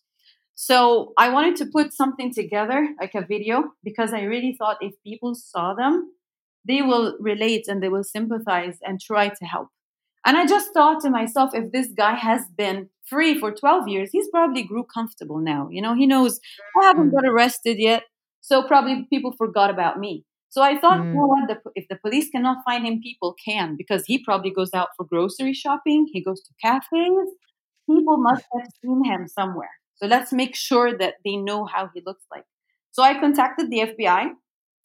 So I wanted to put something together, like a video, because I really thought if people saw them, they will relate and they will sympathize and try to help. And I just thought to myself, if this guy has been free for 12 years, he's probably grew comfortable now. You know, he knows I haven't got arrested yet. So probably people forgot about me. So I thought, mm. you know what, the, if the police cannot find him, people can because he probably goes out for grocery shopping. He goes to cafes. People must have seen him somewhere. So let's make sure that they know how he looks like. So I contacted the FBI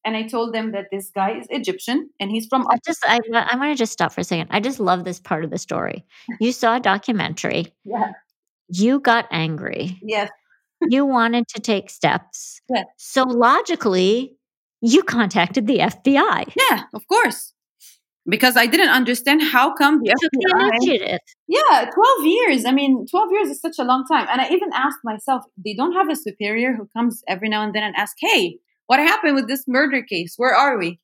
and I told them that this guy is Egyptian and he's from. I just I I want to just stop for a second. I just love this part of the story. You saw a documentary. Yeah. You got angry. Yes you wanted to take steps. Yeah. So logically, you contacted the FBI. Yeah, of course. Because I didn't understand how come the FBI. Yeah, 12 years. I mean, 12 years is such a long time. And I even asked myself, they don't have a superior who comes every now and then and asks, hey, what happened with this murder case? Where are we?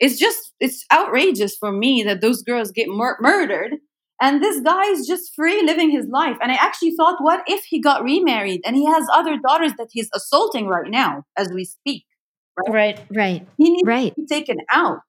It's just, it's outrageous for me that those girls get mur- murdered and this guy is just free living his life. And I actually thought, what if he got remarried and he has other daughters that he's assaulting right now as we speak? Right, right. right. He needs right. to be taken out.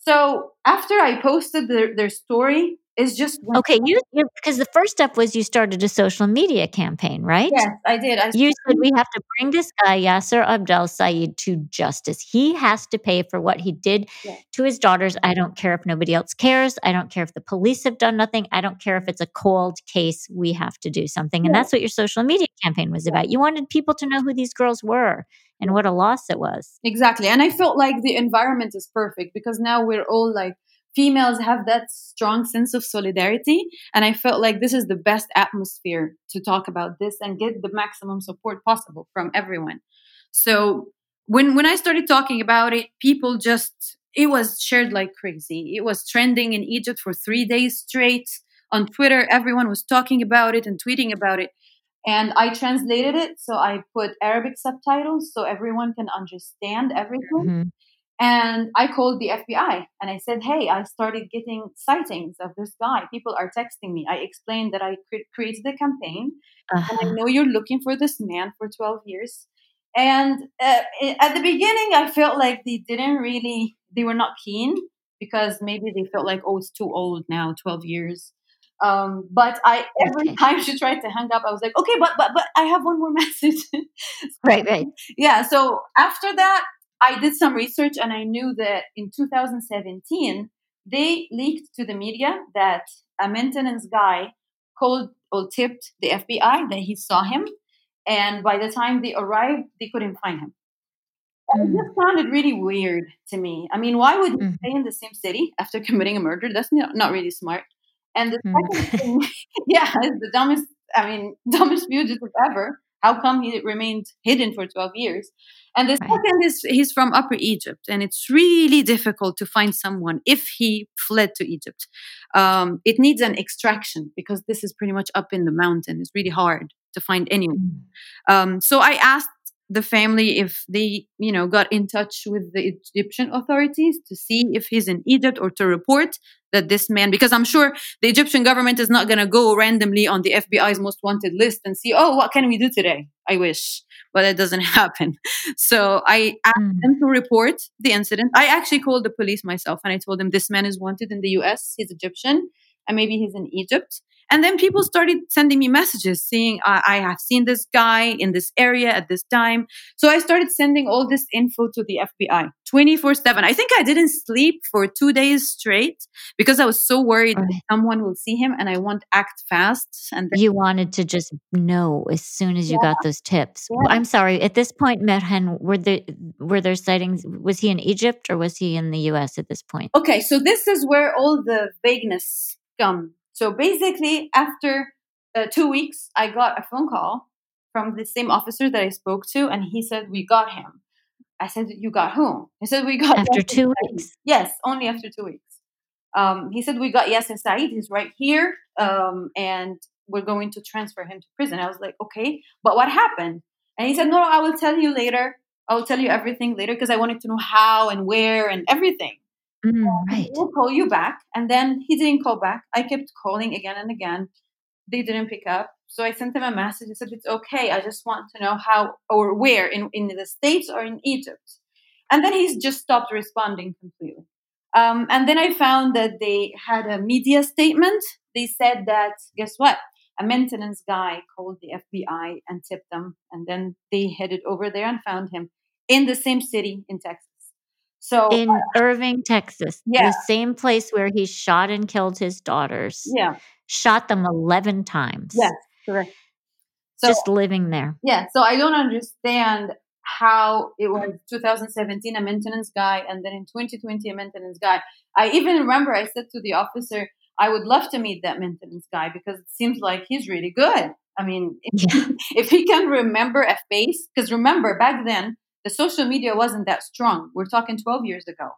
So after I posted their, their story, is just okay. You because the first step was you started a social media campaign, right? Yes, I did. I you said we have to bring this guy Yasser Abdel Said to justice. He has to pay for what he did to his daughters. I don't care if nobody else cares. I don't care if the police have done nothing. I don't care if it's a cold case. We have to do something, and that's what your social media campaign was about. You wanted people to know who these girls were and what a loss it was. Exactly, and I felt like the environment is perfect because now we're all like females have that strong sense of solidarity. And I felt like this is the best atmosphere to talk about this and get the maximum support possible from everyone. So when when I started talking about it, people just it was shared like crazy. It was trending in Egypt for three days straight. On Twitter, everyone was talking about it and tweeting about it. And I translated it, so I put Arabic subtitles so everyone can understand everything. Mm-hmm. And I called the FBI and I said, Hey, I started getting sightings of this guy. People are texting me. I explained that I cre- created a campaign uh-huh. and I uh-huh. know you're looking for this man for 12 years. And uh, at the beginning, I felt like they didn't really, they were not keen because maybe they felt like, oh, it's too old now, 12 years. Um, but I every time she tried to hang up, I was like, okay, but but but I have one more message. so, right, right. Yeah. So after that, I did some research and I knew that in 2017, they leaked to the media that a maintenance guy called or tipped the FBI that he saw him. And by the time they arrived, they couldn't find him. it Mm. just sounded really weird to me. I mean, why would you Mhm. stay in the same city after committing a murder? That's not, not really smart. And the Mhm. second thing, yeah, it's the dumbest, I mean, dumbest fugitive ever. How come he remained hidden for 12 years? And the Right. second is he's from Upper Egypt, and it's really difficult to find someone if he fled to Egypt. Um, it needs an extraction because this is pretty much up in the mountain. It's really hard to find anyone. Mm. Um, so I asked the family if they, you know, got in touch with the Egyptian authorities to see if he's in Egypt or to report that this man, because I'm sure the Egyptian government is not going to go randomly on the FBI's most wanted list and see, oh, what can we do today? I wish, but that doesn't happen. So I asked Mm. them to report the incident. I actually called the police myself and I told them this man is wanted in the US, he's Egyptian, and maybe he's in Egypt. And then people started sending me messages saying, I, I have seen this guy in this area at this time. So I started sending all this info to the FBI 24 7. I think I didn't sleep for two days straight because I was so worried that Right. someone will see him and I want to act fast. And then, You wanted to just know as soon as you got those tips. Yeah. I'm sorry. At this point, Merhan, were there were there sightings? Was he in Egypt or was he in the U.S. at this point? okay, so this is where all the vagueness come. So basically, after uh, two weeks, I got a phone call from the same officer that I spoke to, and he said, We got him. I said, You got whom? He said, We got After two Said." weeks. Yes, only after two weeks. Um, he said, We got Yasser Said. He's right here. Um, and we're going to transfer him to prison. I was like, Okay, but what happened? And he said, No, I will tell you later. I will tell you everything later because I wanted to know how and where and everything. Mm, right. We'll call you back. And then he didn't call back. I kept calling again and again. They didn't pick up. So I sent him a message. I said, It's okay. I just want to know how or where in, in the States or in Egypt. And then he's just stopped responding completely. Um, and then I found that they had a media statement. They said that, guess what? A maintenance guy called the FBI and tipped them. And then they headed over there and found him in the same city in Texas. So, In Irving, Texas, Yeah. the same place where he shot and killed his daughters, yeah, shot them 11 times. yes, correct. So, just living there. yeah, so I don't understand how it was 2017 a maintenance guy and then in 2020 a maintenance guy. I even remember I said to the officer, I would love to meet that maintenance guy because it seems like he's really good. I mean, if, Yeah. if he can remember a face, because remember back then the social media wasn't that strong. We're talking 12 years ago.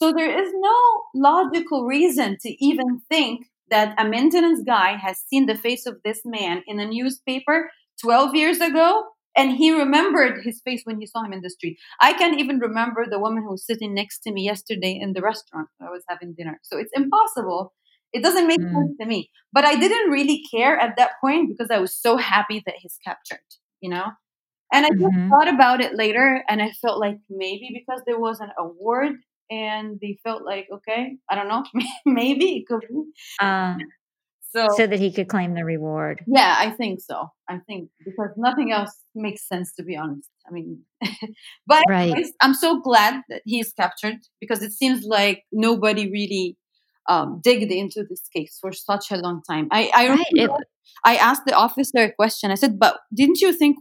So there is no logical reason to even think that a maintenance guy has seen the face of this man in a newspaper 12 years ago and he remembered his face when he saw him in the street. I can't even remember the woman who was sitting next to me yesterday in the restaurant when I was having dinner. So it's impossible. It doesn't make Mm. sense to me. But I didn't really care at that point because I was so happy that he's captured, you know? And I just Mhm. thought about it later and I felt like maybe because there was an award and they felt like, okay, I don't know, maybe it could be. Uh, So, so that he could claim the reward. yeah, I think so. I think because nothing else makes sense to be honest. I mean, but Right. I'm so glad that he's captured because it seems like nobody really um, digged into this case for such a long time. I, I Right. It, I asked the officer a question. I said, but didn't you think,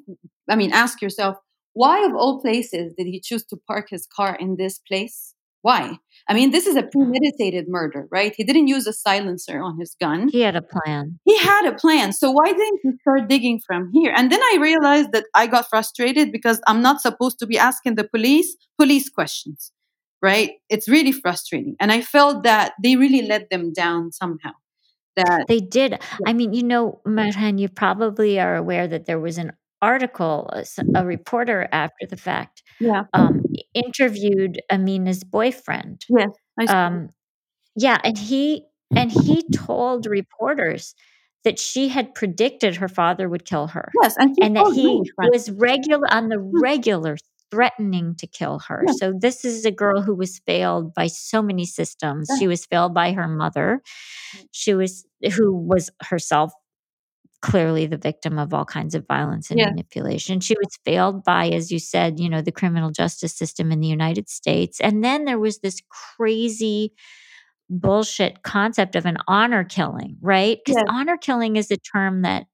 I mean, ask yourself, why of all places did he choose to park his car in this place? Why? I mean, this is a premeditated murder, right? He didn't use a silencer on his gun. he had a plan. He had a plan. So why didn't you start digging from here? And then I realized that I got frustrated because I'm not supposed to be asking the police police questions, right? It's really frustrating. And I felt that they really let them down somehow. That They did. I mean, you know, Merhan, you probably are aware that there was an article, a reporter after the fact yeah, um, interviewed Amina's boyfriend. yes, I. Um, yeah, and he and he told reporters that she had predicted her father would kill her, yes, and, and that he me, was regular on the regular threatening to kill her. Yeah. So this is a girl who was failed by so many systems. Yeah. She was failed by her mother. Mm. She was who was herself clearly the victim of all kinds of violence and Yeah. manipulation. She was failed by, as you said, you know, the criminal justice system in the United States. And then there was this crazy bullshit concept of an honor killing, right? Because honor killing is a term that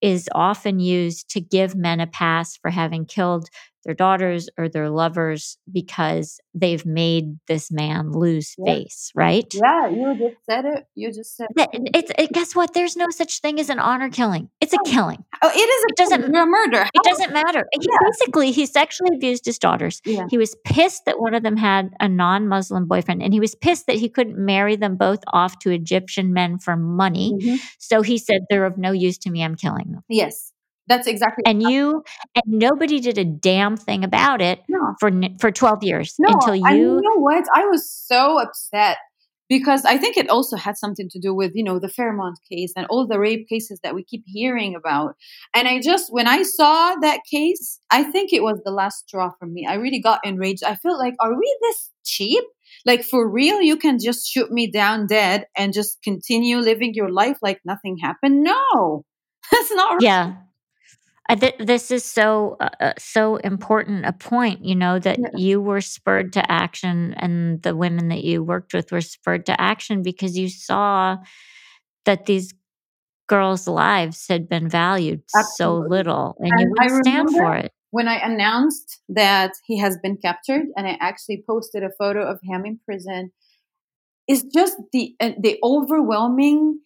is often used to give men a pass for having killed their daughters or their lovers because they've made this man lose Yeah. face, right? Yeah, you just said it. You just said it. It's it, guess what? There's no such thing as an honor killing. It's a Oh. killing. Oh, it is a It doesn't- you're a murder. It doesn't matter. He Yeah. basically he sexually abused his daughters. Yeah. He was pissed that one of them had a non-Muslim boyfriend, and he was pissed that he couldn't marry them both off to Egyptian men for money. Mhm. So he said, "They're of no use to me. I'm killing them." Yes. That's exactly And you and nobody did a damn thing about it no. for for 12 years No, until and you you know what? I was so upset because I think it also had something to do with you know the Fairmont case and all the rape cases that we keep hearing about. And I just when I saw that case, I think it was the last straw for me. I really got enraged. I felt like, are we this cheap? Like for real, you can just shoot me down dead and just continue living your life like nothing happened? No, that's not right. yeah th- this is so uh, uh, so important a point you know that Yeah. you were spurred to action and the women that you worked with were spurred to action because you saw that these girls lives had been valued so little and, And you I would stand for it when I announced that he has been captured, and I actually posted a photo of him in prison, is just the uh, the overwhelming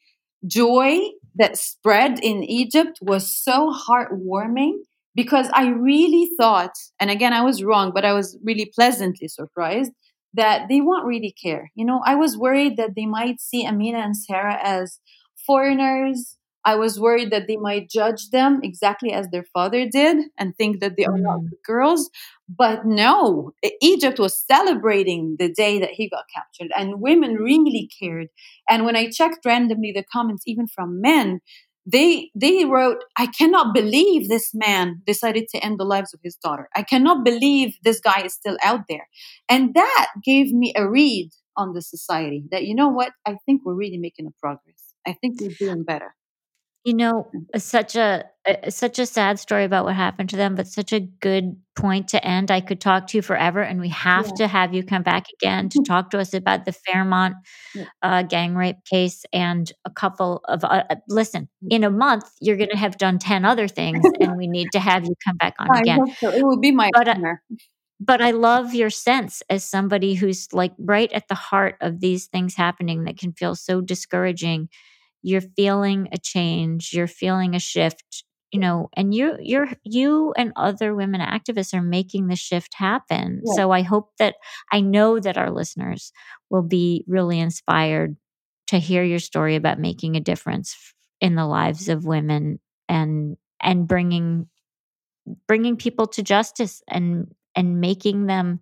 joy that spread in Egypt was so heartwarming because I really thought, and again I was wrong, but I was really pleasantly surprised that they won't really care. You know, I was worried that they might see Amina and Sarah as foreigners. I was worried that they might judge them exactly as their father did and think that they are not Mm. good girls. But no, Egypt was celebrating the day that he got captured, and women really cared. And when I checked randomly the comments, even from men, they they wrote, "I cannot believe this man decided to end the lives of his daughter. I cannot believe this guy is still out there." And that gave me a read on the society that you know what? I think we're really making a progress. I think we're doing better. You know, such a, a such a sad story about what happened to them, but such a good point to end. I could talk to you forever, and we have Yeah. to have you come back again to talk to us about the Fairmont Yeah. uh, gang rape case and a couple of. Uh, uh, listen, in a month, you're going to have done ten other things, and we need to have you come back on I again. so. It will be my But, uh. But I love your sense as somebody who's like right at the heart of these things happening that can feel so discouraging. You're feeling a change, you're feeling a shift, you know, and you you're you and other women activists are making the shift happen. Yeah. So I hope that I know that our listeners will be really inspired to hear your story about making a difference in the lives of women and and bringing bringing people to justice and and making them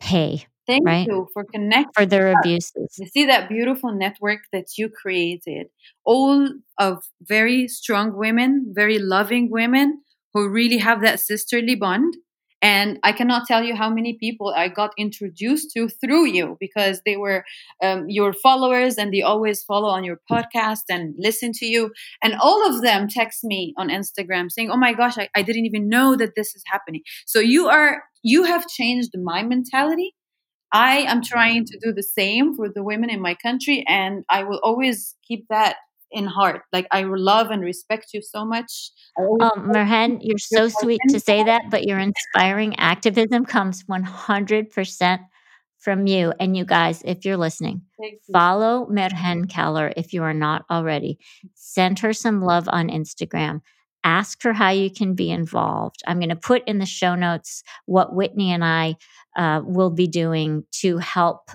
pay Thank right. you for connecting. for their abuses. You see that beautiful network that you created, all of very strong women, very loving women who really have that sisterly bond. And I cannot tell you how many people I got introduced to through you because they were um, your followers and they always follow on your podcast and listen to you. And all of them text me on Instagram saying, Oh my gosh, I, I didn't even know that this is happening. So you are, you have changed my mentality I am trying to do the same for the women in my country, and I will always keep that in heart. Like I love and respect you so much. Oh, um, Merhan, you're so sweet to say that, but your inspiring activism comes 100% from you. And you guys, if you're listening, you. follow Merhan Keller if you are not already. Send her some love on Instagram. Ask her how you can be involved. I'm going to put in the show notes what Whitney and I uh, will be doing to help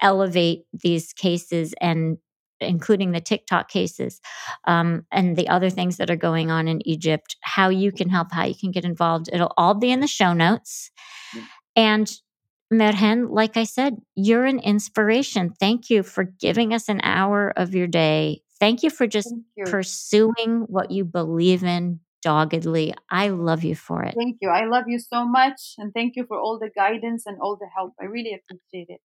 elevate these cases and including the TikTok cases um, and the other things that are going on in Egypt, how you can help, how you can get involved. It'll all be in the show notes. And Merhan, like I said, you're an inspiration. Thank you for giving us an hour of your day. Thank you for just you. pursuing what you believe in doggedly. I love you for it. Thank you. I love you so much, and thank you for all the guidance and all the help. I really appreciate it.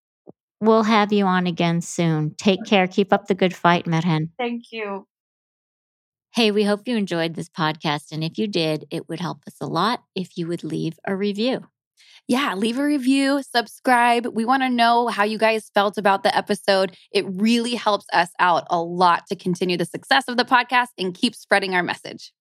We'll have you on again soon. Take care. Keep up the good fight, Merhan. Thank you. Hey, we hope you enjoyed this podcast. And if you did, it would help us a lot if you would leave a review. Yeah, leave a review, subscribe. We want to know how you guys felt about the episode. It really helps us out a lot to continue the success of the podcast and keep spreading our message.